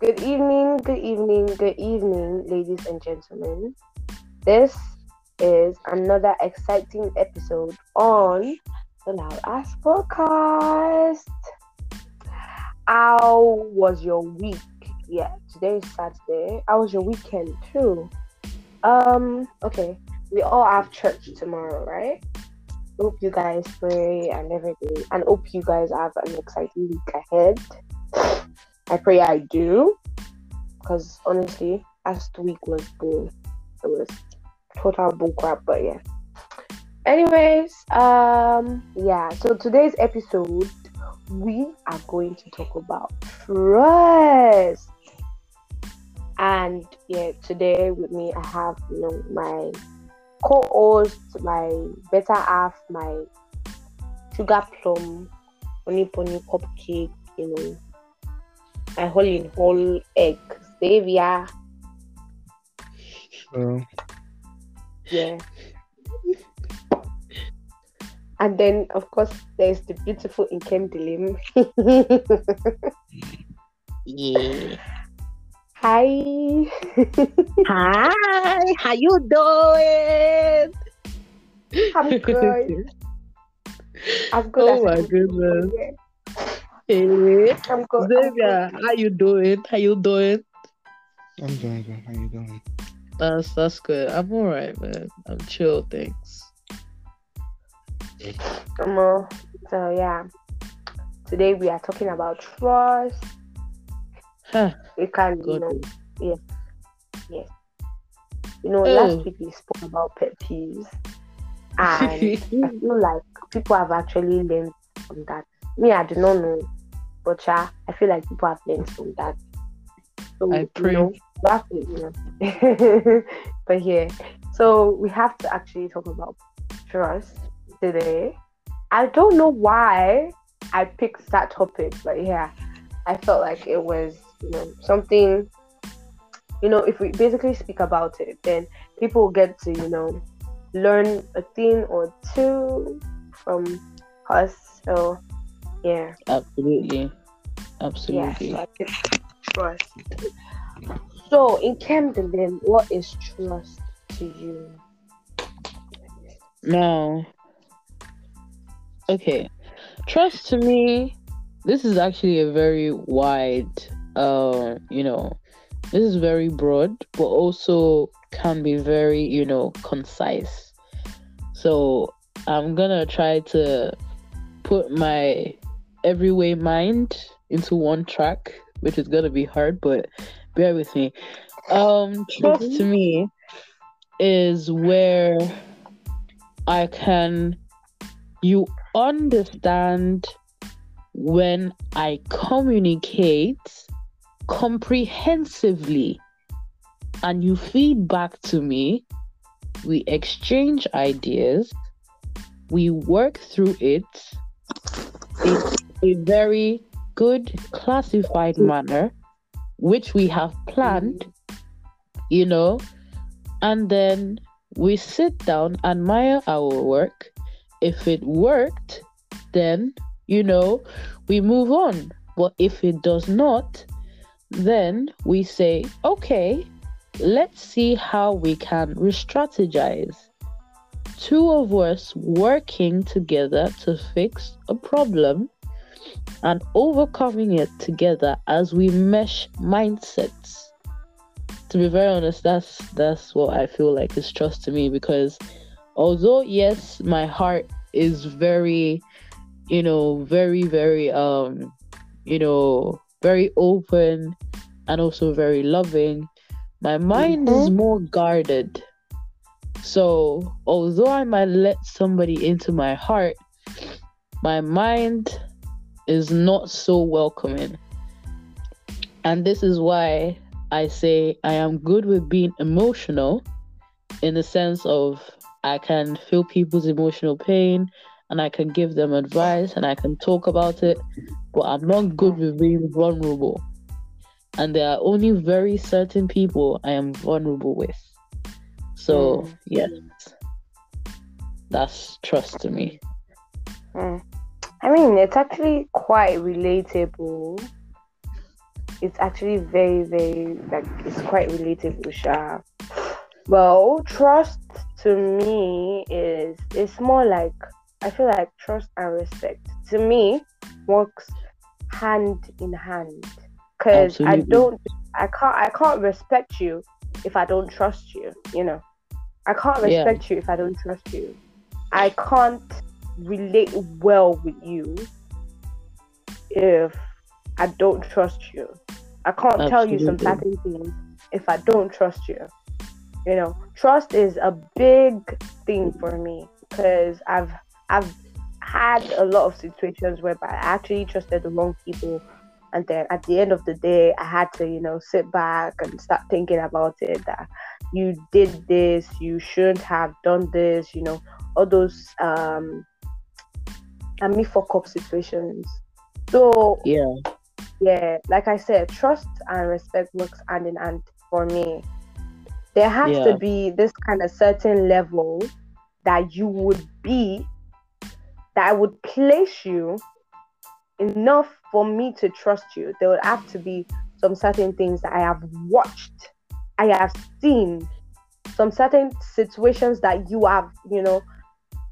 Good evening, good evening, good evening, ladies and gentlemen. This is another exciting episode on the Loud Ass Podcast. How was your week? Yeah, today is Saturday. How was your weekend too? Um, okay. We all have church tomorrow, right? Hope you guys pray and everything, and hope you guys have an exciting week ahead. I pray I do. Because honestly, last week was bull. It was total bull crap, but yeah. Anyways, um, yeah, so today's episode we are going to talk about trust. And yeah, today with me I have you know my co-host, my better half, my sugar plum, honey pony cupcake, you know, my whole in whole egg, Xavier. So, mm. Yeah. And then, of course, there's the beautiful Nkemdilim. yeah. Hi. Hi, how you doing? I'm good. I'm good. Oh my a good goodness. Yeah, Hey, I'm good. Xavier, how you doing? How you doing? I'm doing good. How you doing? That's that's good. I'm alright, man. I'm chill, thanks. good. Um, uh, So yeah, today we are talking about trust. Huh. We can, you Good. know, yes, yes. You know, Oh. last week we spoke about pet peeves, and I feel like people have actually learned from that. Me, I do not know, but yeah, I feel like people have learned from that. So, I pray. You know, we have to, you know. but yeah, so we have to actually talk about trust today. I don't know why I picked that topic, but yeah, I felt like it was, you know, something. You know, if we basically speak about it, then people get to, you know, learn a thing or two from us. So, yeah, Absolutely. Absolutely. so I trust. So, in Camden, then, what is trust to you? Now, okay, trust to me, this is actually a very wide, uh, you know, this is very broad, but also can be very, you know, concise. So I'm gonna try to put my everyway mind into one track, which is gonna be hard, but bear with me. Um, trust to me is where I can you understand when I communicate comprehensively and you feed back to me, we exchange ideas, we work through it It's a very good classified manner, which we have planned, you know, and then we sit down, admire our work. If it worked, then, you know, we move on. But if it does not, then we say, okay, let's see how we can re strategize. Two of us working together to fix a problem and overcoming it together as we mesh mindsets to be very honest, that's that's what I feel like is trust to me because although yes, my heart is very, you know, very, very um, you know, very open and also very loving, my mind is more guarded. So although I might let somebody into my heart, my mind is not so welcoming. And this is why I say I am good with being emotional in the sense of I can feel people's emotional pain and I can give them advice and I can talk about it, but I'm not good with being vulnerable. And there are only very certain people I am vulnerable with. So, Mm. yes, that's trust to me. Mm. I mean, it's actually quite relatable it's actually very, very like it's quite relatable, Sha. Well, trust to me is it's more like I feel like trust and respect to me works hand in hand because I don't I can't I can't respect you if I don't trust you. You know, I can't Yeah. respect you if I don't trust you. I can't relate well with you if I don't trust you. I can't tell you some Absolutely. certain things if I don't trust you. You know, trust is a big thing for me because I've I've had a lot of situations whereby I actually trusted the wrong people and then at the end of the day I had to, you know, sit back and start thinking about it that you did this, you shouldn't have done this, you know, all those um and me fuck up situations. So Yeah. yeah, like I said, trust and respect works hand in hand for me. There has Yeah. to be this kind of certain level that you would be, that I would place you enough for me to trust you. There would have to be some certain things that I have watched, I have seen, some certain situations that you have, you know,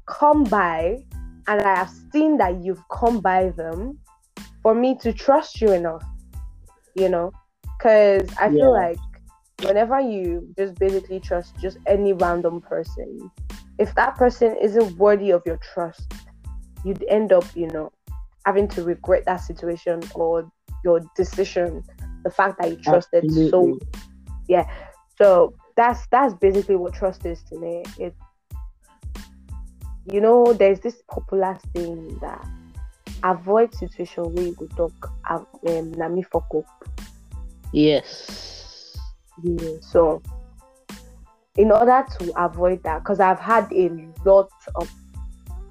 come by, and I have seen that you've come by them for me to trust you enough, you know, because I feel Yeah. like whenever you just basically trust just any random person, if that person isn't worthy of your trust, you'd end up, you know, having to regret that situation or your decision, the fact that you trusted so yeah. So that's that's basically what trust is to me. It you know, there's this popular saying that avoid situation where you go talk um nami fuck up. Yes. Yeah. So in order to avoid that, because I've had a lot of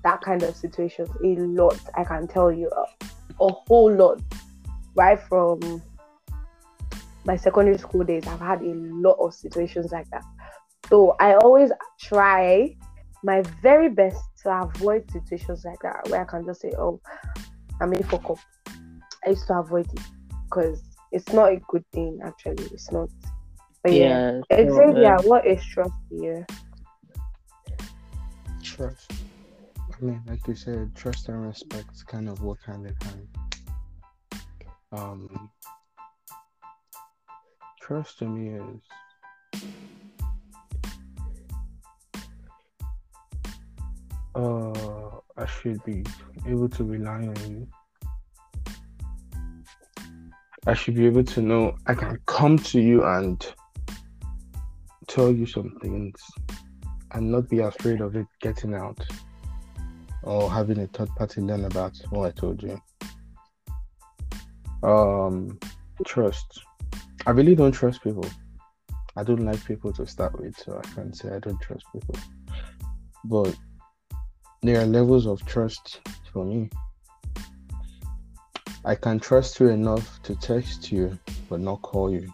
that kind of situations, a lot, I can tell you, a, a whole lot, right from my secondary school days, I've had a lot of situations like that. So I always try my very best to avoid situations like that where I can just say, oh, I'm made fuck up. I used to avoid it because it's not a good thing, actually. It's not. But yeah. Exactly. Yeah. so, uh, what is trust here? Trust. I mean, like you said, trust and respect kind of work hand in hand. Um, trust to me is uh, I should be able to rely on you. I should be able to know I can come to you and tell you some things and not be afraid of it getting out or having a third party learn about what I told you. Um, trust. I really don't trust people. I don't like people to start with, so I can't say I don't trust people. But there are levels of trust for me. I can trust you enough to text you, but not call you.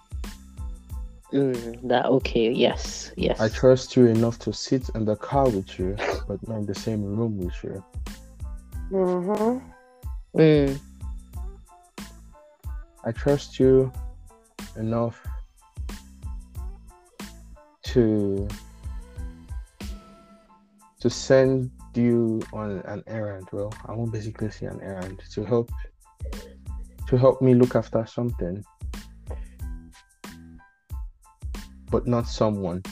mm, that okay. Yes. Yes. I trust you enough to sit in the car with you, but not in the same room with you. Mm-hmm. Mm, I trust you enough to to send you on an errand. Well, I won't basically say an errand to help to help me look after something, but not someone.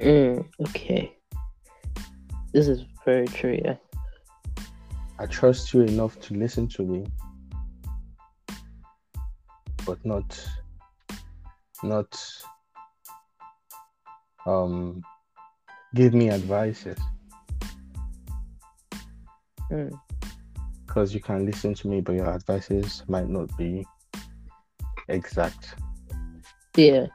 mm, okay. This is very true. Yeah. I trust you enough to listen to me, but not not um give me advices Mm, because you can listen to me, but your advices might not be exact. yeah.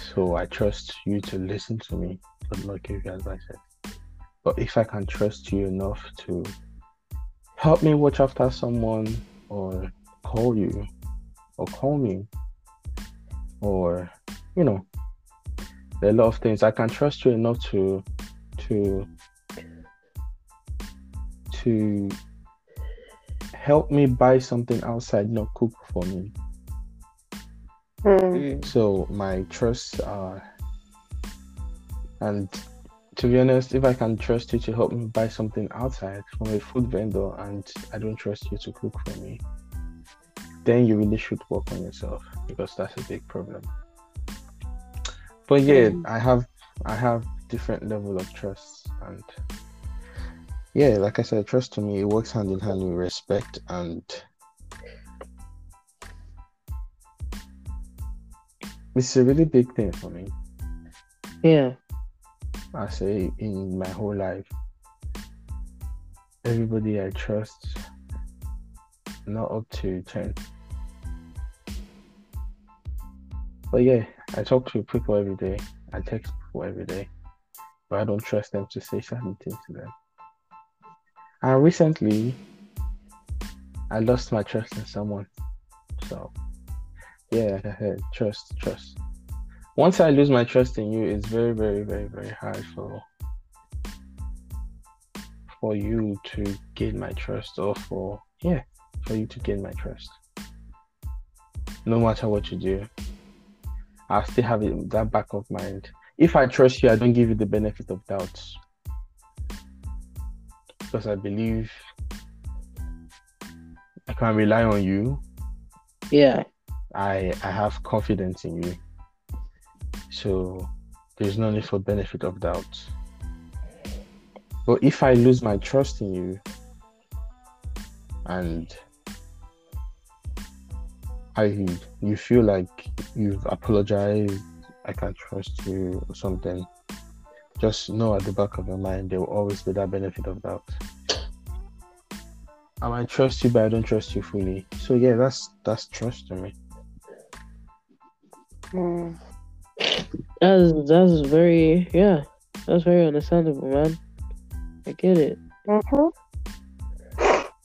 So I trust you to listen to me, but not give you advices. But if I can trust you enough to help me watch after someone, or call you, or call me, or you know, a lot of things I can trust you enough to to to help me buy something outside, not cook for me. Mm. Mm. So my trust are, and to be honest, if I can trust you to help me buy something outside from a food vendor, and I don't trust you to cook for me, then you really should work on yourself because that's a big problem. But yeah, Mm. I have I have different level of trust, and yeah, like I said, trust to me it works hand in hand with respect and it's a really big thing for me. Yeah. I say in my whole life. Everybody I trust, not up to 10. But yeah, I talk to people every day. I text people every day. But I don't trust them to say certain things to them. And recently, I lost my trust in someone. So, yeah, trust, trust once I lose my trust in you, it's very, very, very, very hard for for you to gain my trust, or for yeah, for you to gain my trust. No matter what you do, I still have it that back of mind. If I trust you, I don't give you the benefit of doubt because I believe I can rely on you. Yeah. I I have confidence in you. So there's no need for benefit of doubt. But if I lose my trust in you and I you feel like you've apologized, I can't trust you or something, just know at the back of your mind there will always be that benefit of doubt. I might trust you, but I don't trust you fully. So yeah, that's that's trust to me. Mm. That's that's very yeah. That's very understandable, man. I get it. hmm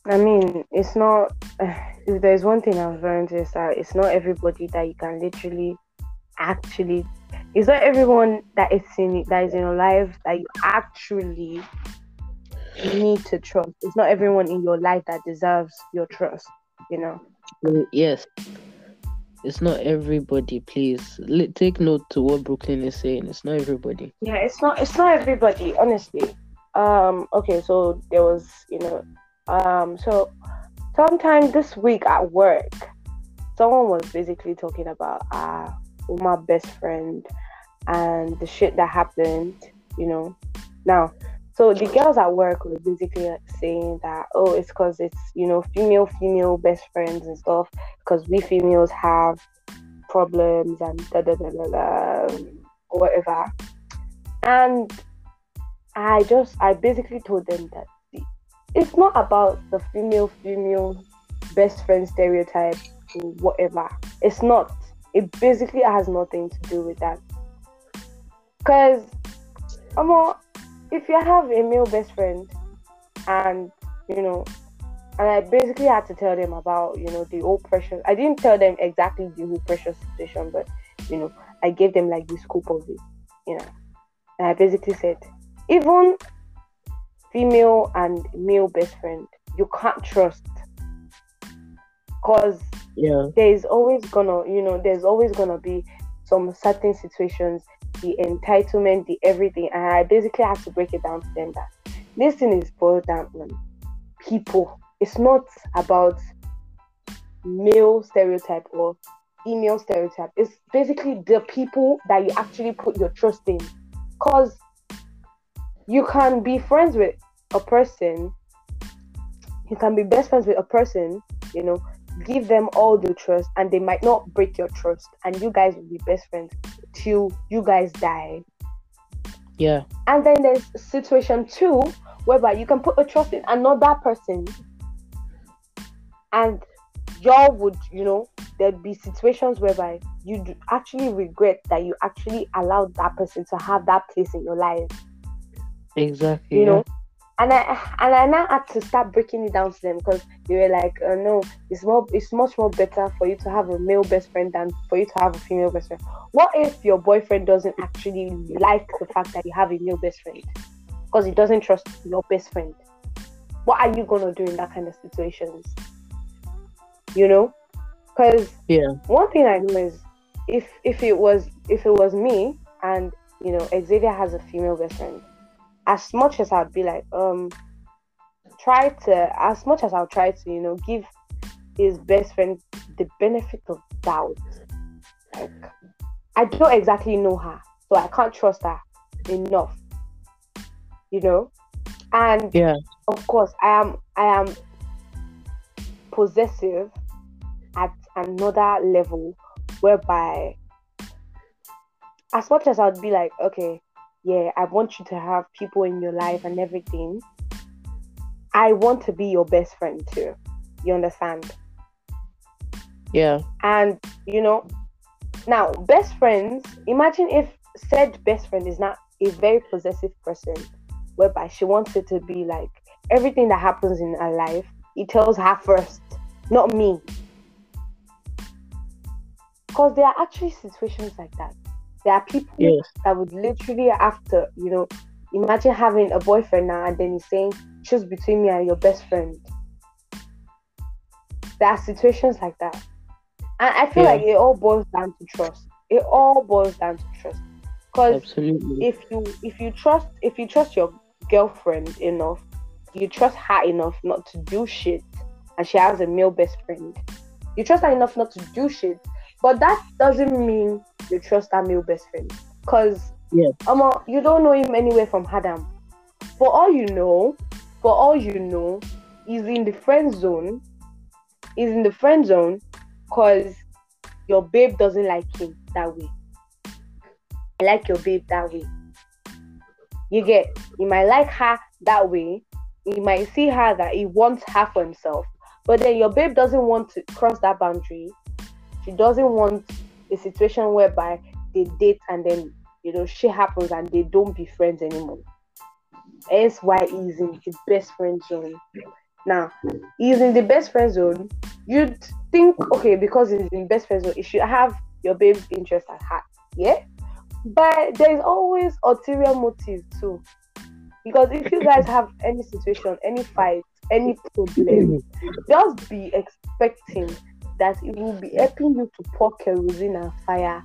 I mean, it's not. If there's one thing I've learned is that it's not everybody that you can literally, actually. It's not everyone that is in that is in your life that you actually need to trust. It's not everyone in your life that deserves your trust. You know. Uh, Yes. It's not everybody, please. Take note to what Brooklyn is saying. It's not everybody. Yeah, it's not. It's not everybody, honestly. Um. Okay, so there was, you know, um. So, sometime this week at work, someone was basically talking about uh my best friend and the shit that happened. You know, now. So the girls at work were basically saying that oh it's because it's you know female female best friends and stuff because we females have problems and da da da da da whatever. And I just, I basically told them that it's not about the female female best friend stereotype or whatever. It's not. It basically has nothing to do with that. Because, Amo, if you have a male best friend and, you know, and I basically had to tell them about, you know, the whole pressure. I didn't tell them exactly the whole pressure situation, but, you know, I gave them like the scope of it, you know. And I basically said, even female and male best friend, you can't trust. Because Yeah. there's always gonna, you know, there's always gonna be some certain situations, the entitlement, the everything. And I basically have to break it down to them that this thing is boiled down on people. It's not about male stereotype or female stereotype. It's basically the people that you actually put your trust in. Cause you can be friends with a person, you can be best friends with a person, you know, give them all the trust and they might not break your trust and you guys will be best friends till you guys die. Yeah. And then there's situation two whereby you can put a trust in another person and y'all would, you know, there'd be situations whereby you actually regret that you actually allowed that person to have that place in your life, Exactly. you yeah. know. And I and I now had to start breaking it down to them because they were like, uh, no, it's more, it's much more better for you to have a male best friend than for you to have a female best friend. What if your boyfriend doesn't actually like the fact that you have a male best friend because he doesn't trust your best friend? what are you gonna do in that kind of situations? You know, because Yeah. one thing I know is if if it was if it was me and you know Xavier has a female best friend, as much as I'd be like um try to as much as I'll try to you know give his best friend the benefit of doubt. Like I don't exactly know her, so I can't trust her enough. You know, and Yeah. of course I am I am possessive at another level whereby as much as I'd be like, okay, yeah, I want you to have people in your life and everything, I want to be your best friend too. You understand? Yeah. And you know, now best friends, imagine if said best friend is not a very possessive person, whereby she wants it to be like everything that happens in her life, it tells her first, not me. Because there are actually situations like that. There are people Yes. that would literally after, you know, imagine having a boyfriend now and then he's saying, choose between me and your best friend. There are situations like that. And I feel Yeah. like it all boils down to trust. It all boils down to trust. Because if you if you trust if you trust your girlfriend enough, you trust her enough not to do shit, and she has a male best friend. You trust her enough not to do shit, but that doesn't mean you trust that male best friend. Cause Yeah. um, you don't know him anywhere from Adam. For all you know, for all you know, he's in the friend zone. He's in the friend zone because your babe doesn't like him that way. I like your babe that way. You get, you might like her that way. You might see her that he wants her for himself, but then your babe doesn't want to cross that boundary. She doesn't want a situation whereby they date and then you know shit happens and they don't be friends anymore. Hence why he's in the best friend zone. Now, he's in the best friend zone. You'd think, okay, because he's in best friend zone, he should have your babe's interest at heart. Yeah? But there's always ulterior motive too. Because if you guys have any situation, any fight, any problem, just be expecting that it will be helping you to pour kerosene and fire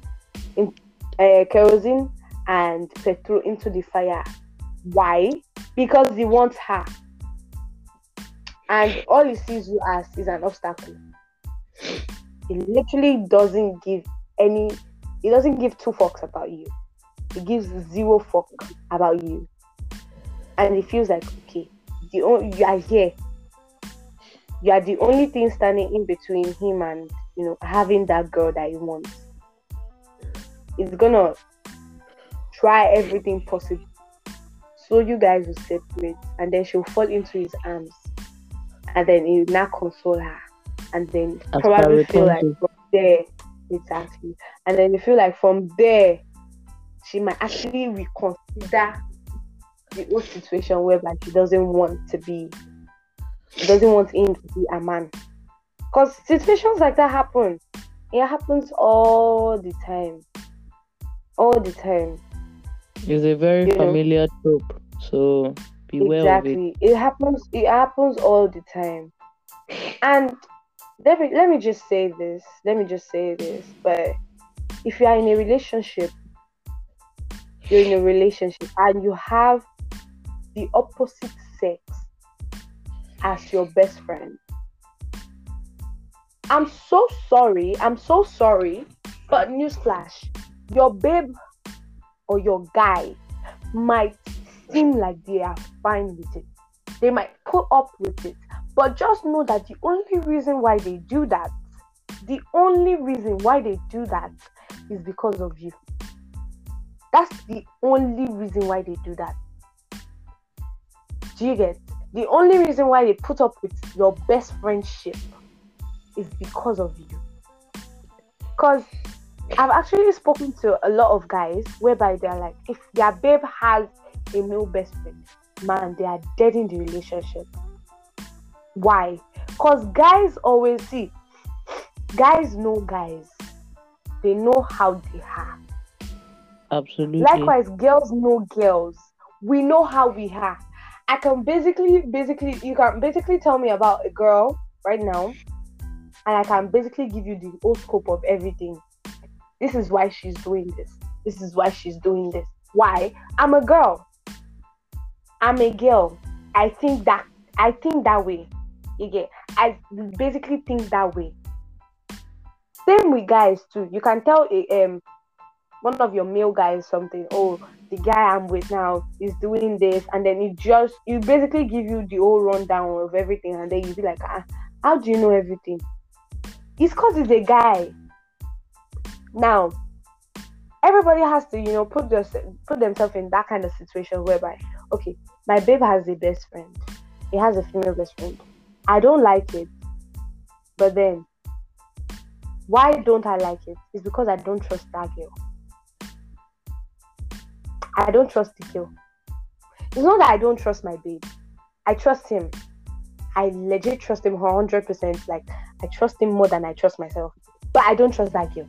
in uh, kerosene and petrol into the fire. Why? Because he wants her. And all he sees you as is an obstacle. He literally doesn't give any he doesn't give two fucks about you. He gives zero fuck about you. And he feels like okay, the only you are here. You are the only thing standing in between him and you know having that girl that he wants. He's gonna try everything possible. So you guys will separate and then she'll fall into his arms. And then he'll now console her. And then probably feel like from there exactly. And then you feel like from there she might actually reconsider the whole situation whereby she doesn't want to be doesn't want him to be a man. Because situations like that happen. It happens all the time. All the time. It's a very You know. familiar trope. So beware of it. exactly. It. happens it happens all the time. And let me let me just say this. Let me just say this. But if you are in a relationship, you're in a relationship and you have the opposite sex as your best friend. I'm so sorry. I'm so sorry. But newsflash, your babe or your guy might seem like they are fine with it. They might put up with it. But just know that the only reason why they do that, the only reason why they do that is because of you. That's the only reason why they do that. Do you get? The only reason why they put up with your best friendship is because of you. Because I've actually spoken to a lot of guys whereby they're like, if their babe has a male best friend, man, they are dead in the relationship. Why? Because guys always see, guys know guys, they know how they are. Absolutely. Likewise, girls know girls. We know how we are. I can basically, basically, you can basically tell me about a girl right now, and I can basically give you the whole scope of everything. This is why she's doing this. This is why she's doing this. Why? I'm a girl. I'm a girl. I think that I think that way. You I basically think that way. Same with guys too. You can tell a, um one of your male guys something. Oh, the guy I'm with now is doing this, and then it just you basically give you the whole rundown of everything, and then you be like, ah, how do you know everything? It's because he's a guy. Now, everybody has to, you know, put their, put themselves in that kind of situation whereby, okay, my babe has a best friend. He has a female best friend. I don't like it, but then why don't I like it? It's because I don't trust that girl. I don't trust the girl. It's not that I don't trust my babe. I trust him. I legit trust him 100%. Like, I trust him more than I trust myself. But I don't trust that girl.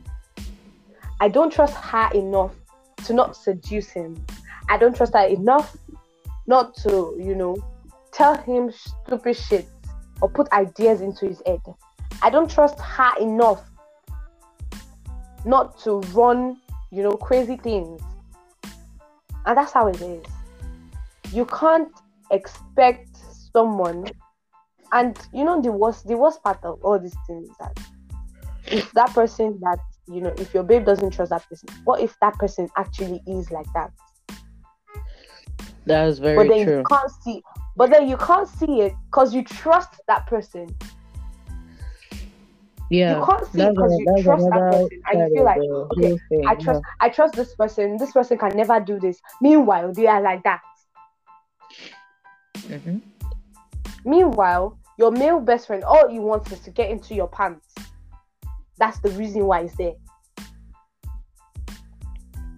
I don't trust her enough to not seduce him. I don't trust her enough not to, you know, tell him stupid shit or put ideas into his head. I don't trust her enough not to run, you know, crazy things. And that's how it is. You can't expect someone and you know the worst the worst part of all these things is that if that person that you know if your babe doesn't trust that person what if that person actually is like that? That is very but then true. you can't see but then you can't see it because you trust that person yeah. you can't see because you trust that person and you feel like okay thing, i trust i trust this person. This person can never do this. Meanwhile they are like that. Yeah. Mhm. meanwhile your male best friend all he wants is to get into your pants. That's the reason why he's there.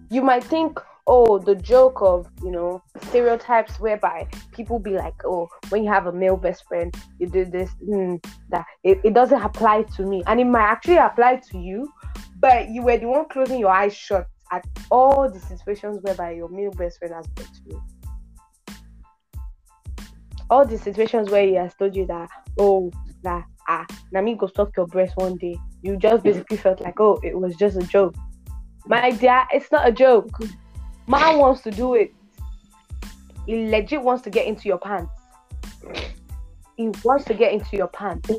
You might think oh the joke of you know stereotypes whereby people be like oh when you have a male best friend you do this mm, that. It, it doesn't apply to me. And it might actually apply to you but you were the one closing your eyes shut at all the situations whereby your male best friend has been to you. All the situations where he has told you that oh that ah na me go suck your breast one day. You just basically felt like oh it was just a joke. My dear it's not a joke man wants to do it. He legit wants to get into your pants. He wants to get into your pants.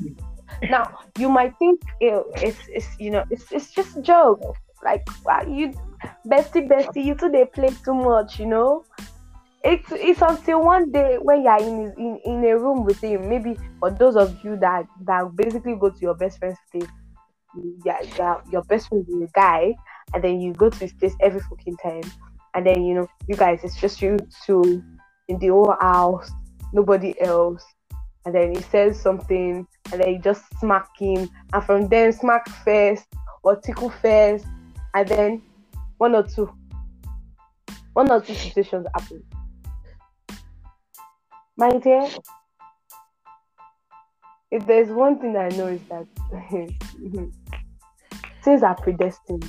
Now you might think it's it's you know it's it's just a joke. Like wow, you bestie bestie you two they play too much you know? It's it's until one day when you're in in, in a room with him. Maybe for those of you that that basically go to your best friend's place yeah your best friend is a guy and then you go to his place every fucking time and then you know you guys it's just you two in the whole house nobody else. And then he says something and then you just smack him. And from then smack first or tickle first. And then one or two one or two situations happen. My dear if there's one thing i know is that things are predestined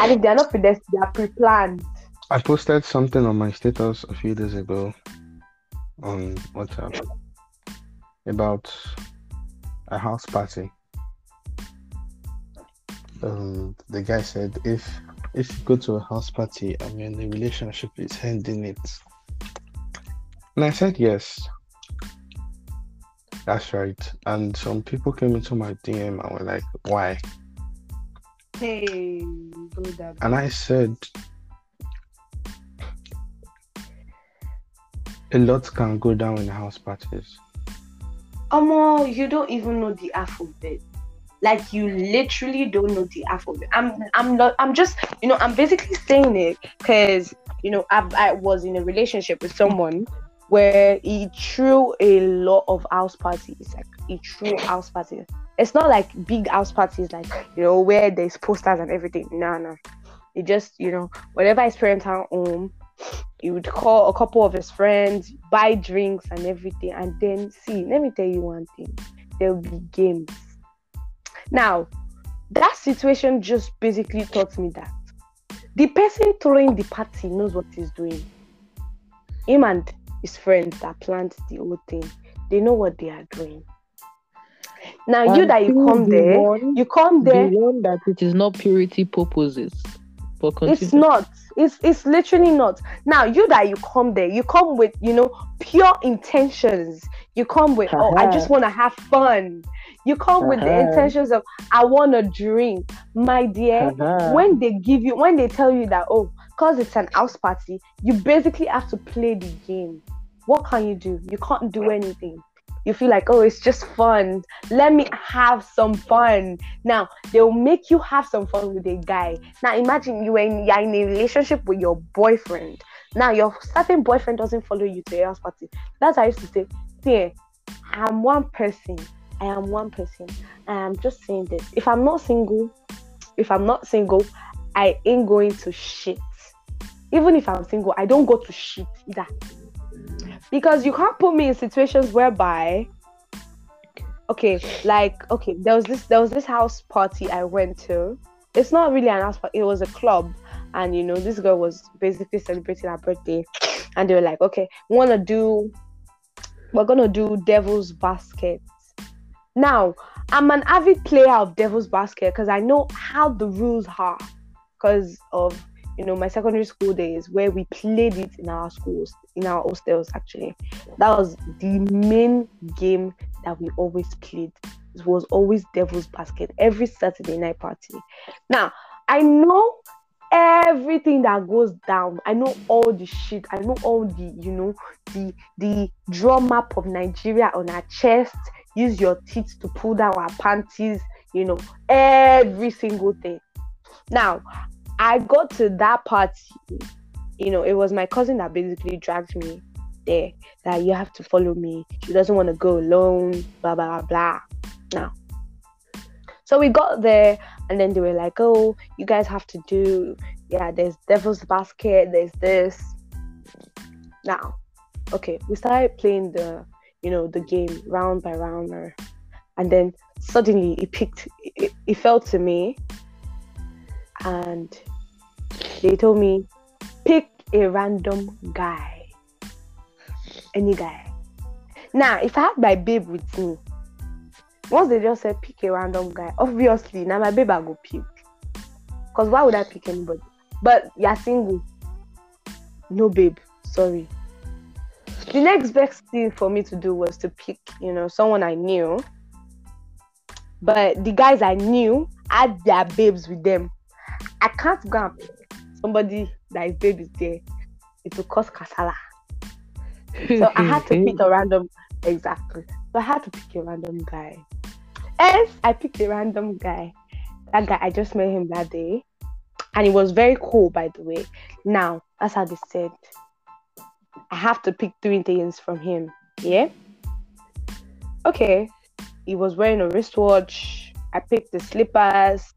and if they're not predestined they are pre-planned I posted something on my status a few days ago on WhatsApp about a house party. Um, the guy said if if you go to a house party you're in a relationship, is ending it. And I said yes. That's right. And some people came into my DM and were like, why? Hey And I said, a lot can go down in house parties. Omo, you don't even know the alphabet. Like you literally don't know the alphabet. I'm I'm not I'm just you know I'm basically saying it because you know I I was in a relationship with someone where he threw a lot of house parties. Like he threw house parties. It's not like big house parties like you know where there's posters and everything. No, no. It just you know whenever his parents are home, he would call a couple of his friends, buy drinks and everything, and then see. Let me tell you one thing: there will be games. Now, that situation just basically taught me that the person throwing the party knows what he's doing. Him and his friends that planned the whole thing. They know what they are doing. Now you that you come the there, one- you come The there. one that it is not purity purposes. But It's not. It's it's literally not. Now you that you come there, you come with you know pure intentions. You come with oh I just Uh-huh. want to have fun. You come with the Uh-huh. intentions of I want to drink, my dear. Uh-huh. when they give you when they tell you that oh because it's an house party you basically have to play the game what can you do you can't do anything you feel like oh it's just fun. Let me have some fun. Now they'll make you have some fun with a guy. Now imagine you are in, you're in a relationship with your boyfriend. Now your certain boyfriend doesn't follow you to a house party. That's how i used to say see i'm one person. I am one person. I'm just saying this. If i'm not single if I'm not single, I ain't going to shit. Even if I'm single, I don't go to shit either. Because you can't put me in situations whereby okay, like okay, there was this there was this house party I went to. It's not really an house party, it was a club. And you know, this girl was basically celebrating her birthday. And they were like, okay, we wanna do we're gonna do devil's basket. Now, I'm an avid player of Devil's Basket because I know how the rules are because of you know my secondary school days where we played it in our schools, in our hostels actually. That was the main game that we always played. It was always Devil's Basket every Saturday night party. Now, I know everything that goes down. I know all the shit. I know all the, you know, the the drum map of Nigeria on our chest use your teeth to pull down our panties, you know, every single thing. Now, I got to that party, you know, it was my cousin that basically dragged me there. That you have to follow me. She doesn't want to go alone, blah blah blah. Now, so we got there, and then they were like, "Oh, you guys have to do, yeah, there's Devil's Basket, there's this." Now, okay, we started playing the you know the game round by round and then suddenly it picked it, it fell to me and they told me pick a random guy. Any guy. Now if i had my babe with me once they just said pick a random guy obviously now my babe i go pick. Because why would i pick anybody? But you're single. No babe. Sorry. The next best thing for me to do was to pick, you know, someone I knew. But the guys I knew had their babes with them. I can't go and pick somebody that is there. It will cause kasala. So I had to pick a random exactly. So I had to pick a random guy. Else I picked a random guy. That guy I just met him that day. And it was very cool by the way. Now, as I they said I have to pick three things from him. Yeah. Okay. He was wearing a wristwatch. I picked the slippers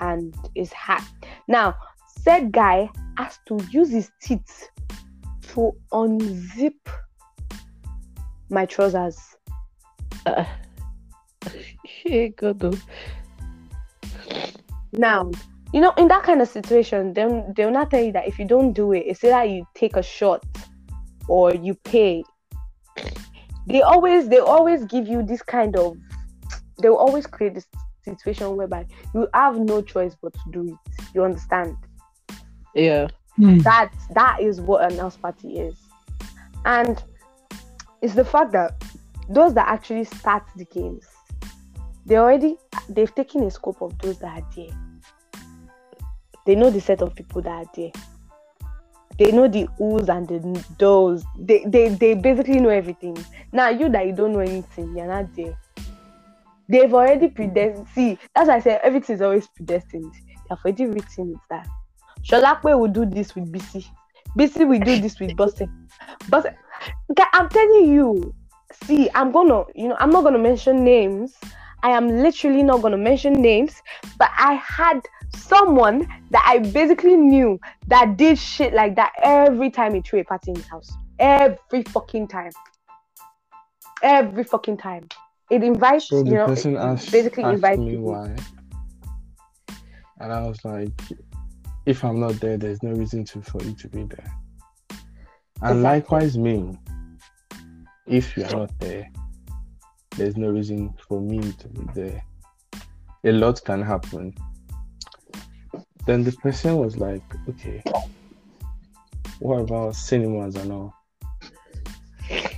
and his hat. Now, said guy has to use his teeth to unzip my trousers. Uh, God, oh. Now, you know, in that kind of situation, then they'll not tell you that if you don't do it, it's either you take a shot or you pay. They always they always give you this kind of they'll always create this situation whereby you have no choice but to do it. You understand? Yeah. Hmm. That that is what an house party is. And it's the fact that those that actually start the games, they already they've taken a scope of those that are there. They know the set of people that are there. They know the who's and the those. They, they they basically know everything. Now you that you don't know anything, you're not there. They've already predestined. See, that's why I said everything is always predestined. They've already written that Sholakwe will do this with BC. BC will do this with Boston. But I'm telling you, see, I'm gonna, you know, I'm not gonna mention names. I am literally not gonna mention names, but I had someone that I basically knew that did shit like that every time he threw a party in his house. Every fucking time. Every fucking time. It invites, So the you know, person asked, basically asked invites me people. why. And I was like, if I'm not there, there's no reason to for you to be there. And Exactly. likewise me. if you are not there, there's no reason for me to be there. A lot can happen. Then the person was like, okay, what about cinemas and all?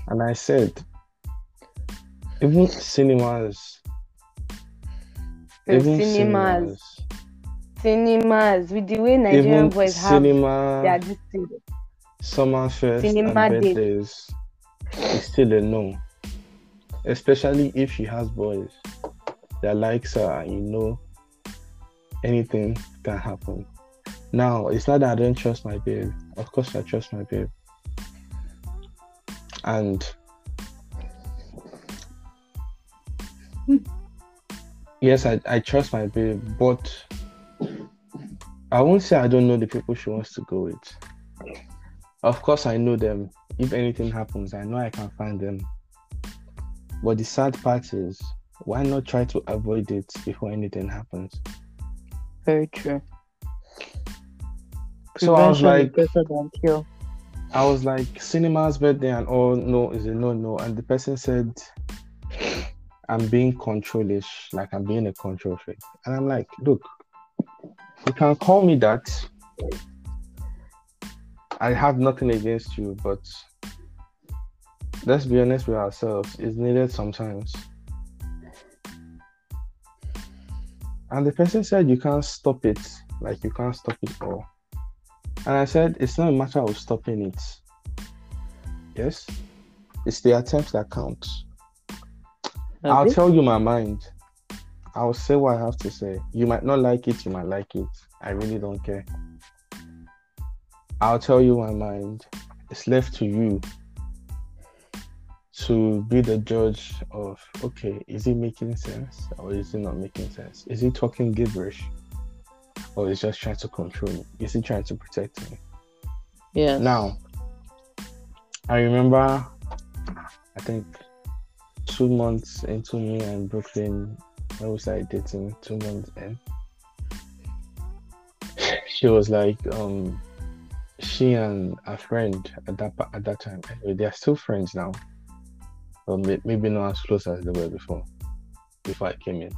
And I said, even cinemas, even cinemas, cinemas, with the way Nigerian even boys have cinema, their this thing. summer fest Cinema and birthdays is still a no. Especially if she has boys that likes her and you know anything can happen. Now it's not that I don't trust my babe. Of course I trust my babe. And hmm. yes, I, I trust my babe, but I won't say I don't know the people she wants to go with. Of course, I know them. If anything happens, I know I can find them. But the sad part is, why not try to avoid it before anything happens? Very true. So I was like, better than cure. I was like, cinema's birthday and all, no, is a no, no. And the person said, I'm being controlish, like I'm being a control freak. And I'm like, look, you can call me that. I have nothing against you, but let's be honest with ourselves, it's needed sometimes. And the person said, You can't stop it, like you can't stop it all. And I said, It's not a matter of stopping it. Yes, it's the attempt that counts. I'll tell you my mind. I'll say what I have to say. You might not like it, you might like it. I really don't care. I'll tell you my mind. It's left to you to be the judge of okay, is it making sense or is it not making sense? Is he talking gibberish? Or is he just trying to control me? Is he trying to protect me? Yeah. Now, I remember, I think two months into me and Brooklyn, when we started dating, two months in, she was like, um, she and a friend at that at that time, anyway, they are still friends now, but may- maybe not as close as they were before. Before I came in,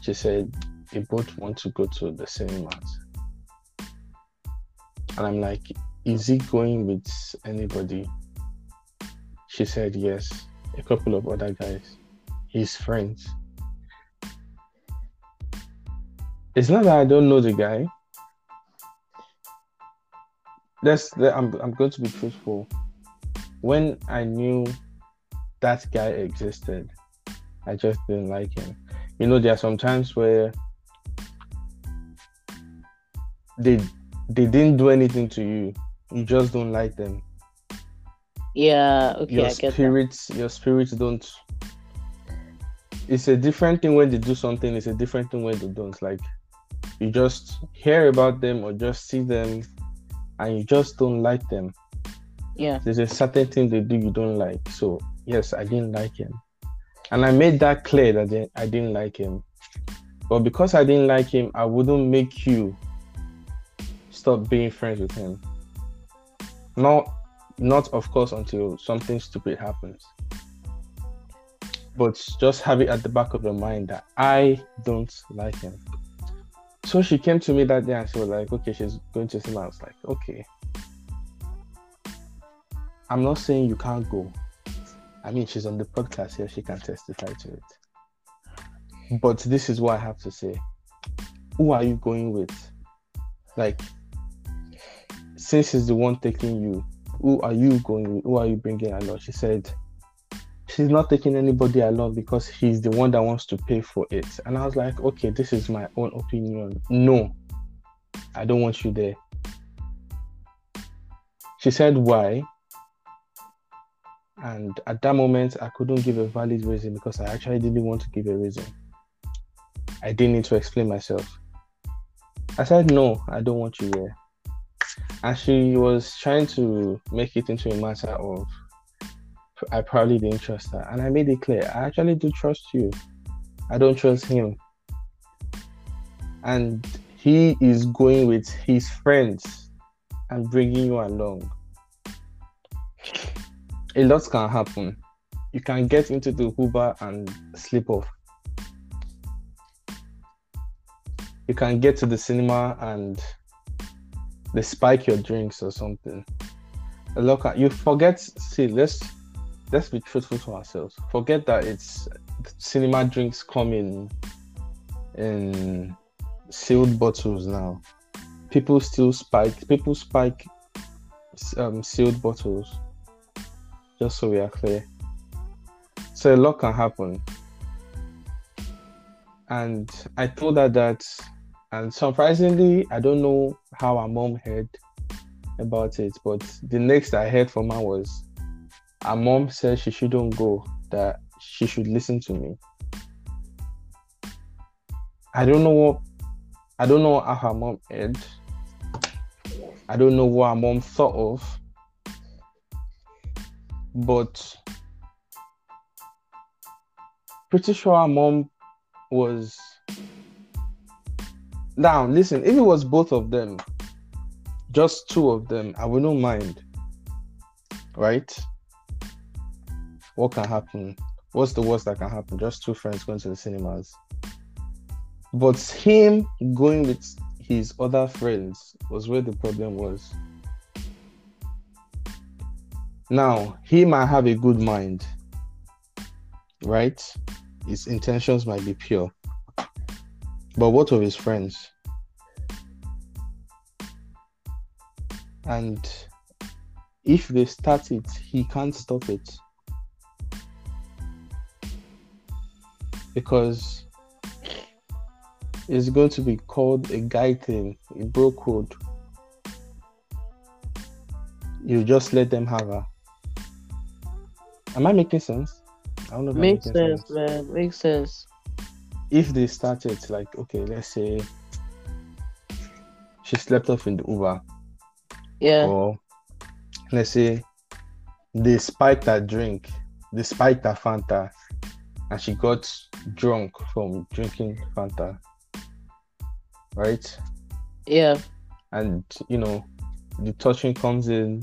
she said they both want to go to the cinemas, and I'm like, is he going with anybody? She said yes, a couple of other guys, his friends. It's not that I don't know the guy. That's that I'm I'm going to be truthful. When I knew that guy existed, I just didn't like him. You know, there are some times where they they didn't do anything to you. You just don't like them. Yeah. Okay, your I spirits your spirits don't it's a different thing when they do something it's a different thing when they don't like you just hear about them or just see them and you just don't like them. Yeah. there's a certain thing they do you don't like. So yes i didn't like him. And i made that clear that I- didn't like him. But because i didn't like him i wouldn't make you stop being friends with him. Not not of course until something stupid happens. But just have it at the back of your mind that i don't like him so she came to me that day and she was like okay she's going to see me. I was like okay. I'm not saying you can't go. I mean she's on the podcast here she can testify to it. But this is what i have to say. Who are you going with? Like since he's the one taking you who are you going with? Who are you bringing along? She said, she's not taking anybody along because he's the one that wants to pay for it. And I was like, okay, this is my own opinion. No, I don't want you there. She said, why? And at that moment, I couldn't give a valid reason because I actually didn't want to give a reason. I didn't need to explain myself. I said, no, I don't want you there and she was trying to make it into a matter of I probably didn't trust her. And I made it clear I actually do trust you. I don't trust him. And he is going with his friends and bringing you along. A lot can happen. you can get into the Uber and sleep off. You can get to the cinema and they spike your drinks or something. Look, at- you forget. See, let's let's be truthful to ourselves. Forget that it's cinema drinks come in in sealed bottles now. People still spike. People spike um, sealed bottles. Just so we are clear. So a lot can happen. And I told her that, and surprisingly, I don't know how her mom heard about it, but the next I heard from her was her mom says she shouldn't go, that she should listen to me. I don't know what I don't know how her mom heard. I don't know what her mom thought of. But pretty sure her mom was now listen, if it was both of them, just two of them, I would not mind. Right? What can happen? What's the worst that can happen? Just two friends going to the cinemas. But him going with his other friends was where the problem was. Now, he might have a good mind, right? His intentions might be pure. But what of his friends? And if they start it, he can't stop it. Because it's going to be called a guy thing, a bro code. You just let them have her. Am I making sense? I don't know if Makes making sense, man. Makes sense. if they started like okay let's say she slept off in the uber Yeah. or let's say they spiked her drink they spiked her fanta and she got drunk from drinking fanta right Yeah. and you know the touching comes in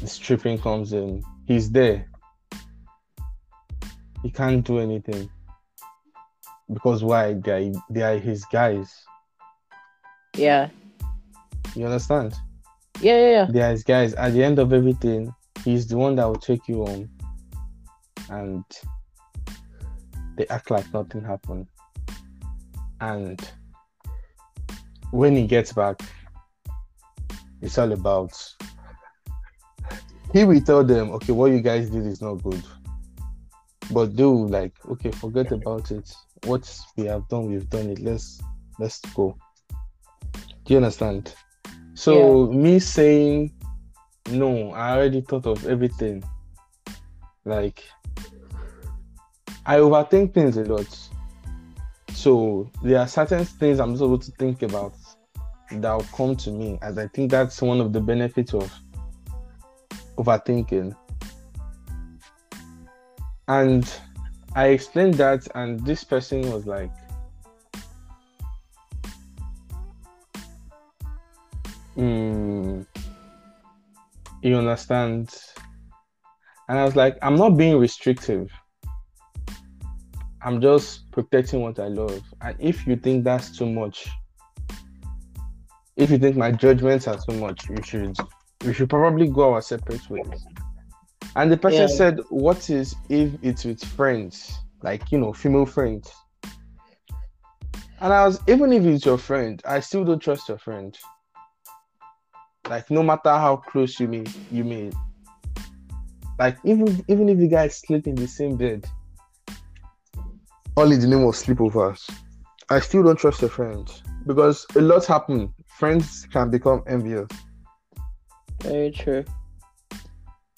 the stripping comes in he's there he can't do anything because why they are, they are his guys Yeah. you understand Yeah. Yeah. Yeah. they are his guys at the end of everything he's the one that will take you home and they act like nothing happened. And when he gets back it's all about he will tell them okay what you guys did is not good. But do like okay forget about it. What we have done we've done it. Let's let's go. Do you understand? So me saying no i already thought of everything. Like i overthink things a lot so there are certain things i'm able to think about that will come to me as i think that's one of the benefits of overthinking and I explained that, and this person was like, mm, You understand? And I was like, I'm not being restrictive. I'm just protecting what I love. And if you think that's too much, if you think my judgments are too much, you should we should probably go our separate ways. And the person Yeah. said, What is if it's with friends? Like, you know, female friends. And I was, even if it's your friend, I still don't trust your friend. Like, no matter how close you may you may like even even if you guys sleep in the same bed, all in the name of sleepovers, I still don't trust your friend. Because a lot happen. Friends can become envious. Very true.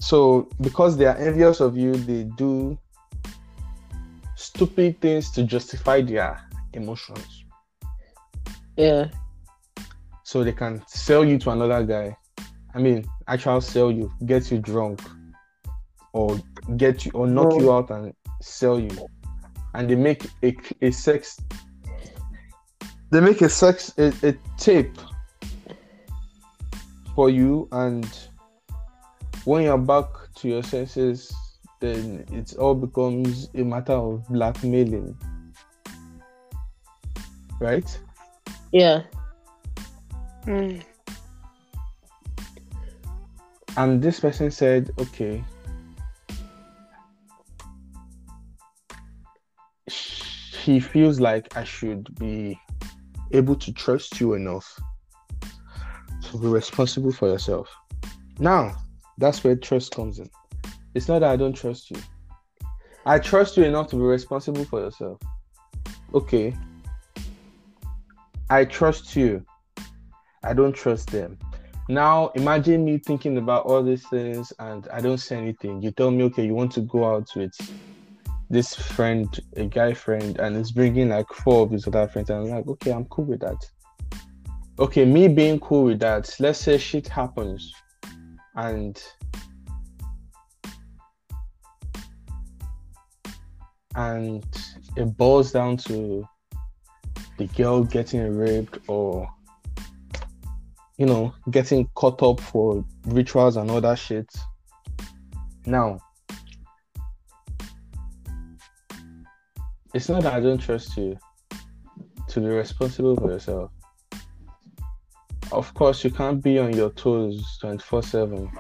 So because they are envious of you, they do stupid things to justify their emotions. Yeah. So they can sell you to another guy. I mean, actually sell you, get you drunk, or get you or knock Oh. you out and sell you. And they make a, a sex they make a sex a, a tape for you and when you're back to your senses, then it all becomes a matter of blackmailing. Right? Yeah. Mm. And this person said, okay, he feels like I should be able to trust you enough to be responsible for yourself. Now, that's where trust comes in. It's not that I don't trust you. I trust you enough to be responsible for yourself. Okay. I trust you. I don't trust them. Now, imagine me thinking about all these things and I don't say anything. You tell me, okay, you want to go out with this friend, a guy friend, and he's bringing like four of his other friends. And I'm like, okay, I'm cool with that. Okay, me being cool with that, let's say shit happens and and it boils down to the girl getting raped or you know getting caught up for rituals and all that shit now it's not that i don't trust you to be responsible for yourself. Of course you can't be on your toes 24 7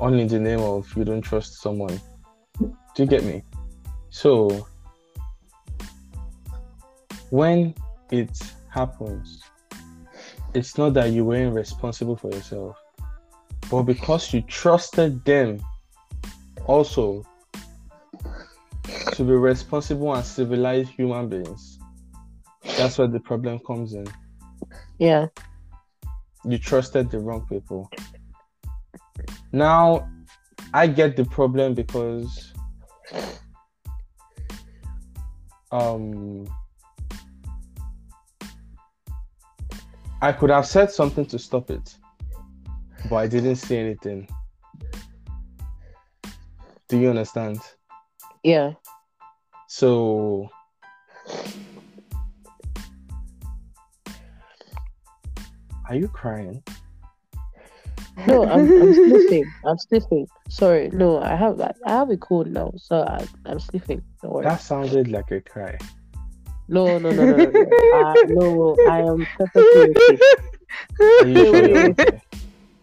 only in the name of you don't trust someone. Do you get me? So when it happens, it's not that you weren't responsible for yourself, but because you trusted them also to be responsible and civilized human beings. That's where the problem comes in. Yeah. You trusted the wrong people. Now, I get the problem because um I could have said something to stop it, but I didn't say anything. Do you understand? Yeah. So Are you crying? No, I'm, I'm sniffing. I'm sniffing. Sorry, no, I have I have a cold now, so I, I'm sniffing. Don't worry. That sounded like a cry. No, no, no, no, no. No, uh, no I am perfectly okay. Are you sure you're okay?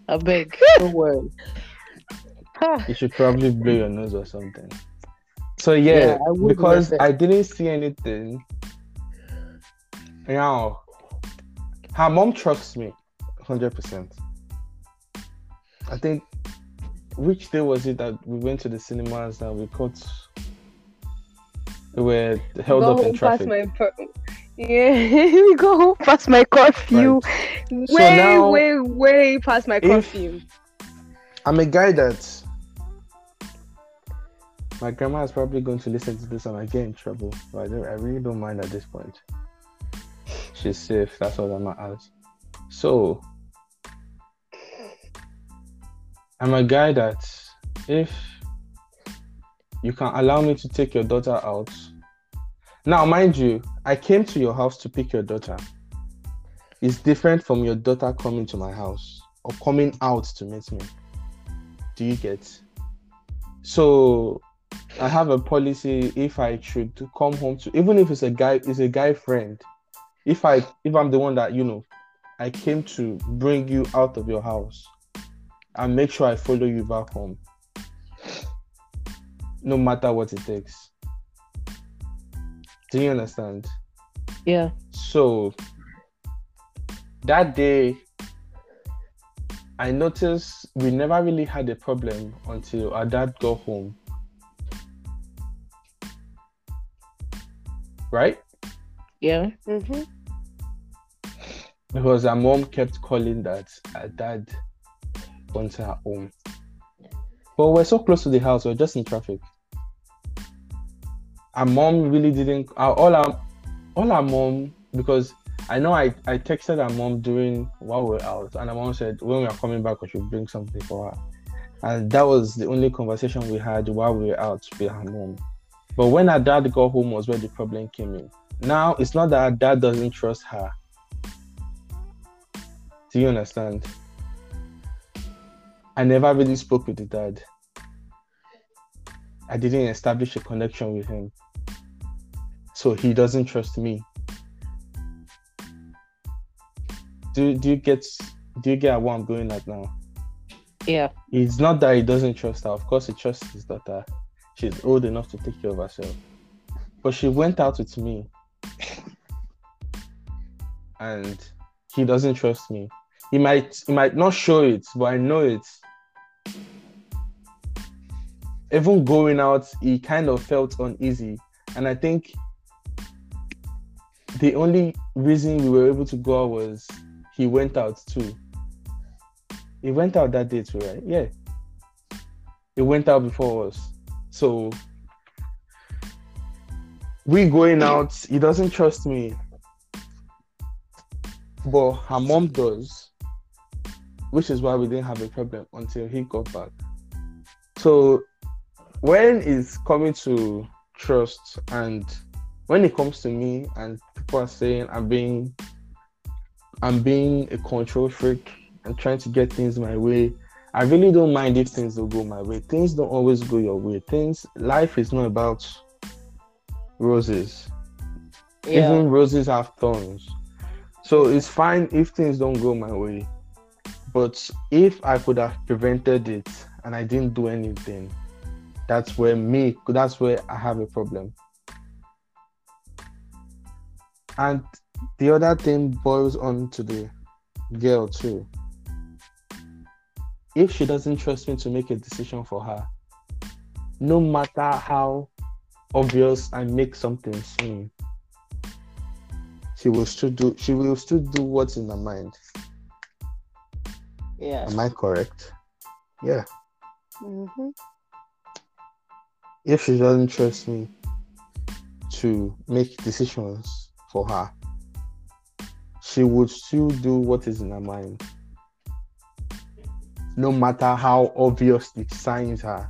I beg, don't worry. You should probably blow your nose or something. So yeah, Yeah, I because I didn't see anything. Now, her mom trusts me, hundred percent. I think which day was it that we went to the cinemas and we caught we were held up in traffic. my yeah, we go home past my curfew. Right. Way, now, way, way past my curfew. I'm a guy that my grandma is probably going to listen to this and I get in trouble, but I, don't, I really don't mind at this point. She's safe. That's all that matters. So I'm a guy that if you can allow me to take your daughter out. Now, mind you, I came to your house to pick your daughter. It's different from your daughter coming to my house or coming out to meet me. Do you get? So I have a policy if I should come home to even if it's a guy, it's a guy friend. If I if I'm the one that you know, I came to bring you out of your house and make sure I follow you back home. No matter what it takes. Do you understand? yeah. So that day, I noticed we never really had a problem until our dad got home. Right? Yeah. Mm-hmm. Because our mom kept calling that our dad wants her home. But we're so close to the house, we're just in traffic. Our mom really didn't our, all our all our mom because I know I, I texted our mom during while we are out and our mom said when we are coming back we should bring something for her. And that was the only conversation we had while we were out with her mom. But when her dad got home was where the problem came in. Now it's not that our dad doesn't trust her. Do you understand? I never really spoke with the dad. I didn't establish a connection with him. So he doesn't trust me. Do do you get do you get what I'm going at now? Yeah. It's not that he doesn't trust her. Of course, he trusts his daughter. She's old enough to take care of herself. But she went out with me. and he doesn't trust me. He might he might not show it, but I know it. Even going out, he kind of felt uneasy. And I think the only reason we were able to go out was he went out too. He went out that day too, right? Yeah. He went out before us. So we going out, he doesn't trust me. But her mom does, which is why we didn't have a problem until he got back. So when it's coming to trust and when it comes to me and people are saying I'm being I'm being a control freak and trying to get things my way. I really don't mind if things don't go my way. Things don't always go your way. Things life is not about roses. Yeah. Even roses have thorns. So it's fine if things don't go my way. But if I could have prevented it and I didn't do anything, that's where me that's where I have a problem. And the other thing boils on to the girl too. If she doesn't trust me to make a decision for her, no matter how obvious I make something seem, she will still do she will still do what's in her mind. Yeah. Am I correct? Yeah. Mm-hmm. If she doesn't trust me to make decisions for her, she would still do what is in her mind. No matter how obvious the signs are,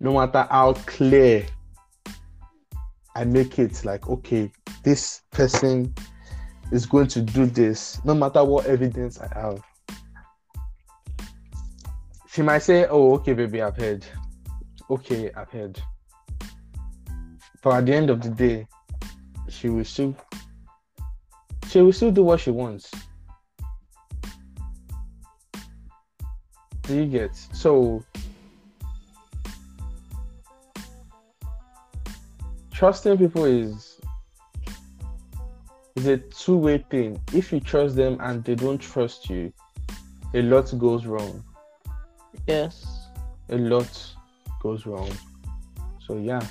no matter how clear I make it like, okay, this person is going to do this, no matter what evidence I have. She might say, Oh, okay, baby, I've heard. Okay, I've heard. But at the end of the day, she will still she will still do what she wants. Do you get so trusting people is is a two-way thing. If you trust them and they don't trust you, a lot goes wrong. Yes. A lot goes wrong. So yeah.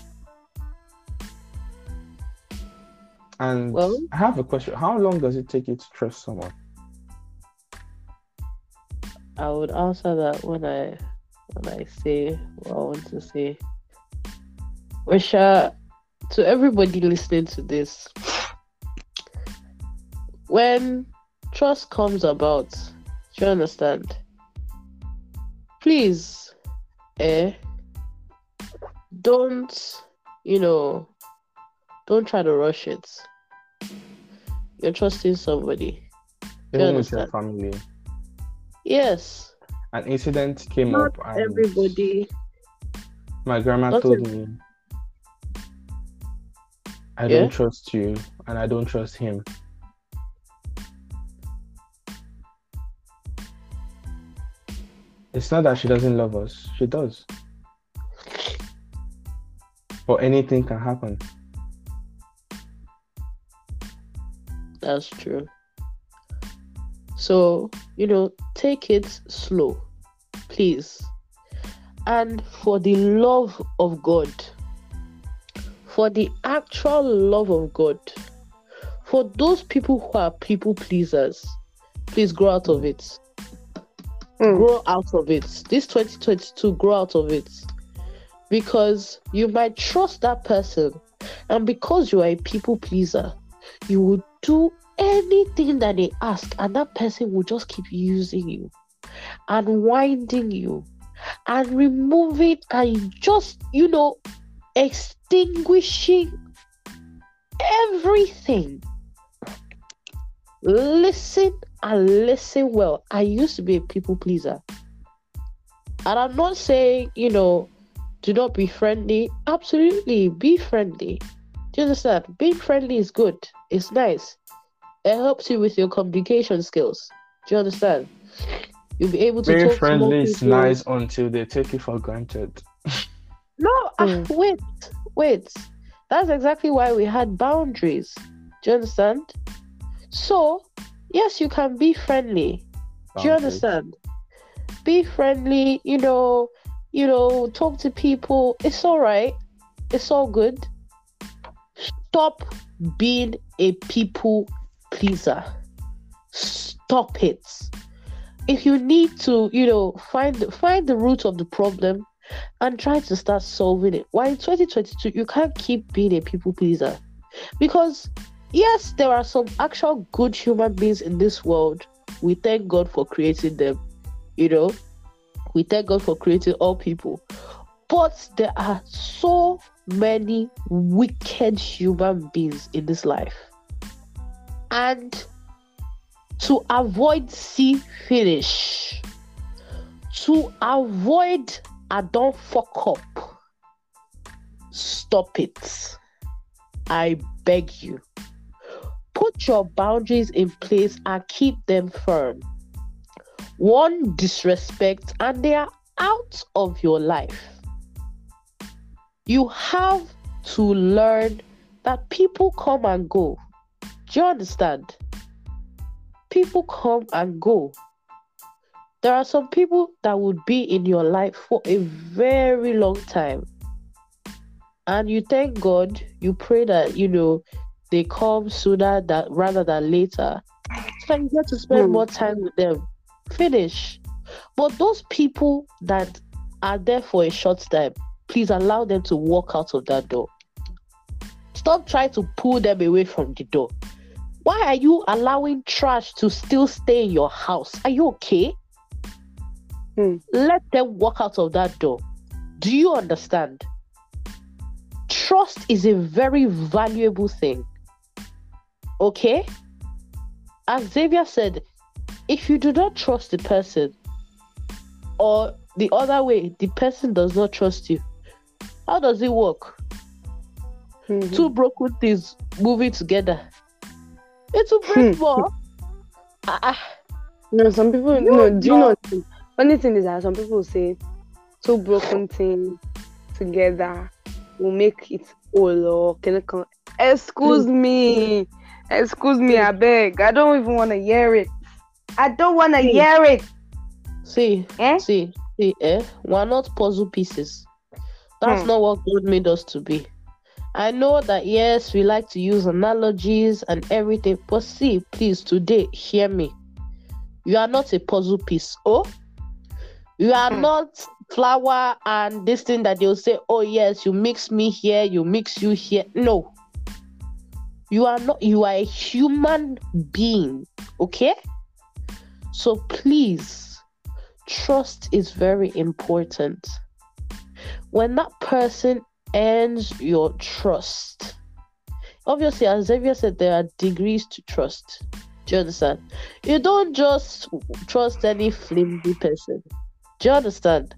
And Well- I have a question. How long does it take you to trust someone? I would answer that when I when I say what I want to say. Risha, to everybody listening to this, when trust comes about, do you understand? Please, eh, don't, you know, don't try to rush it. You're trusting somebody. Even with your understand. family. Yes, An incident came not up and everybody. my grandma not told ev- me I Yeah? don't trust you and I don't trust him. It's not that she doesn't love us. She does. But anything can happen. That's true. So, you know, take it slow, please. And for the love of God, for the actual love of God, for those people who are people pleasers, please grow out of it. Mm. Grow out of it. This 2022, grow out of it. Because you might trust that person, and because you are a people pleaser, you will do anything that they ask, and that person will just keep using you and winding you and removing and just, you know, extinguishing everything. Listen and listen well. I used to be a people pleaser. And I'm not saying, you know, do not be friendly. Absolutely, be friendly. Do you understand? Being friendly is good. It's nice. It helps you with your communication skills. Do you understand? You'll be able to Being talk friendly to is nice until they take you for granted. No, ah, Mm. wait, wait. That's exactly why we had boundaries. Do you understand? So, yes, you can be friendly. Do you understand? Be friendly, you know, you know, talk to people. It's all right. It's all good. Stop being a people pleaser. Stop it. If you need to, you know, find find the root of the problem and try to start solving it. Why in 2022 you can't keep being a people pleaser. Because yes, there are some actual good human beings in this world. We thank God for creating them. You know, we thank God for creating all people. But there are so many wicked human beings in this life. And to avoid see finish, to avoid I don't fuck up, stop it. I beg you. Put your boundaries in place and keep them firm. One disrespect, and they are out of your life. You have to learn that people come and go. Do you understand? People come and go. There are some people that would be in your life for a very long time. And you thank God, you pray that, you know, they come sooner that rather than later. So that you get to spend Hmm. more time with them. Finish. But those people that are there for a short time, please allow them to walk out of that door. Stop trying to pull them away from the door. Why are you allowing trash to still stay in your house? Are you okay? Hmm. Let them walk out of that door. Do you understand? Trust is a very valuable thing. Okay? As Xavier said, if you do not trust the person, or the other way, the person does not trust you, how does it work? Mhm. Two broken things moving together. It will break more. Ah, ah. No, some people You no. Do you know-? Funny thing is that some people say two broken things together will make it whole or can it come? Excuse me, excuse me, I beg. I don't even want to hear it. I don't want to Hmm. hear it. See, Eh? see, see, eh? We're not puzzle pieces. That's Hmm. not what God made us to be. I know that yes, we like to use analogies and everything, but see, please, today, hear me. You are not a puzzle piece. Oh, you are Hmm. not flour and this thing that they'll say, oh, yes, you mix me here, you mix you here. No, you are not, you are a human being, okay? So please, trust is very important. When that person earns your trust, obviously, as Xavier said, there are degrees to trust. Do you understand? You don't just trust any flimsy person. Do you understand?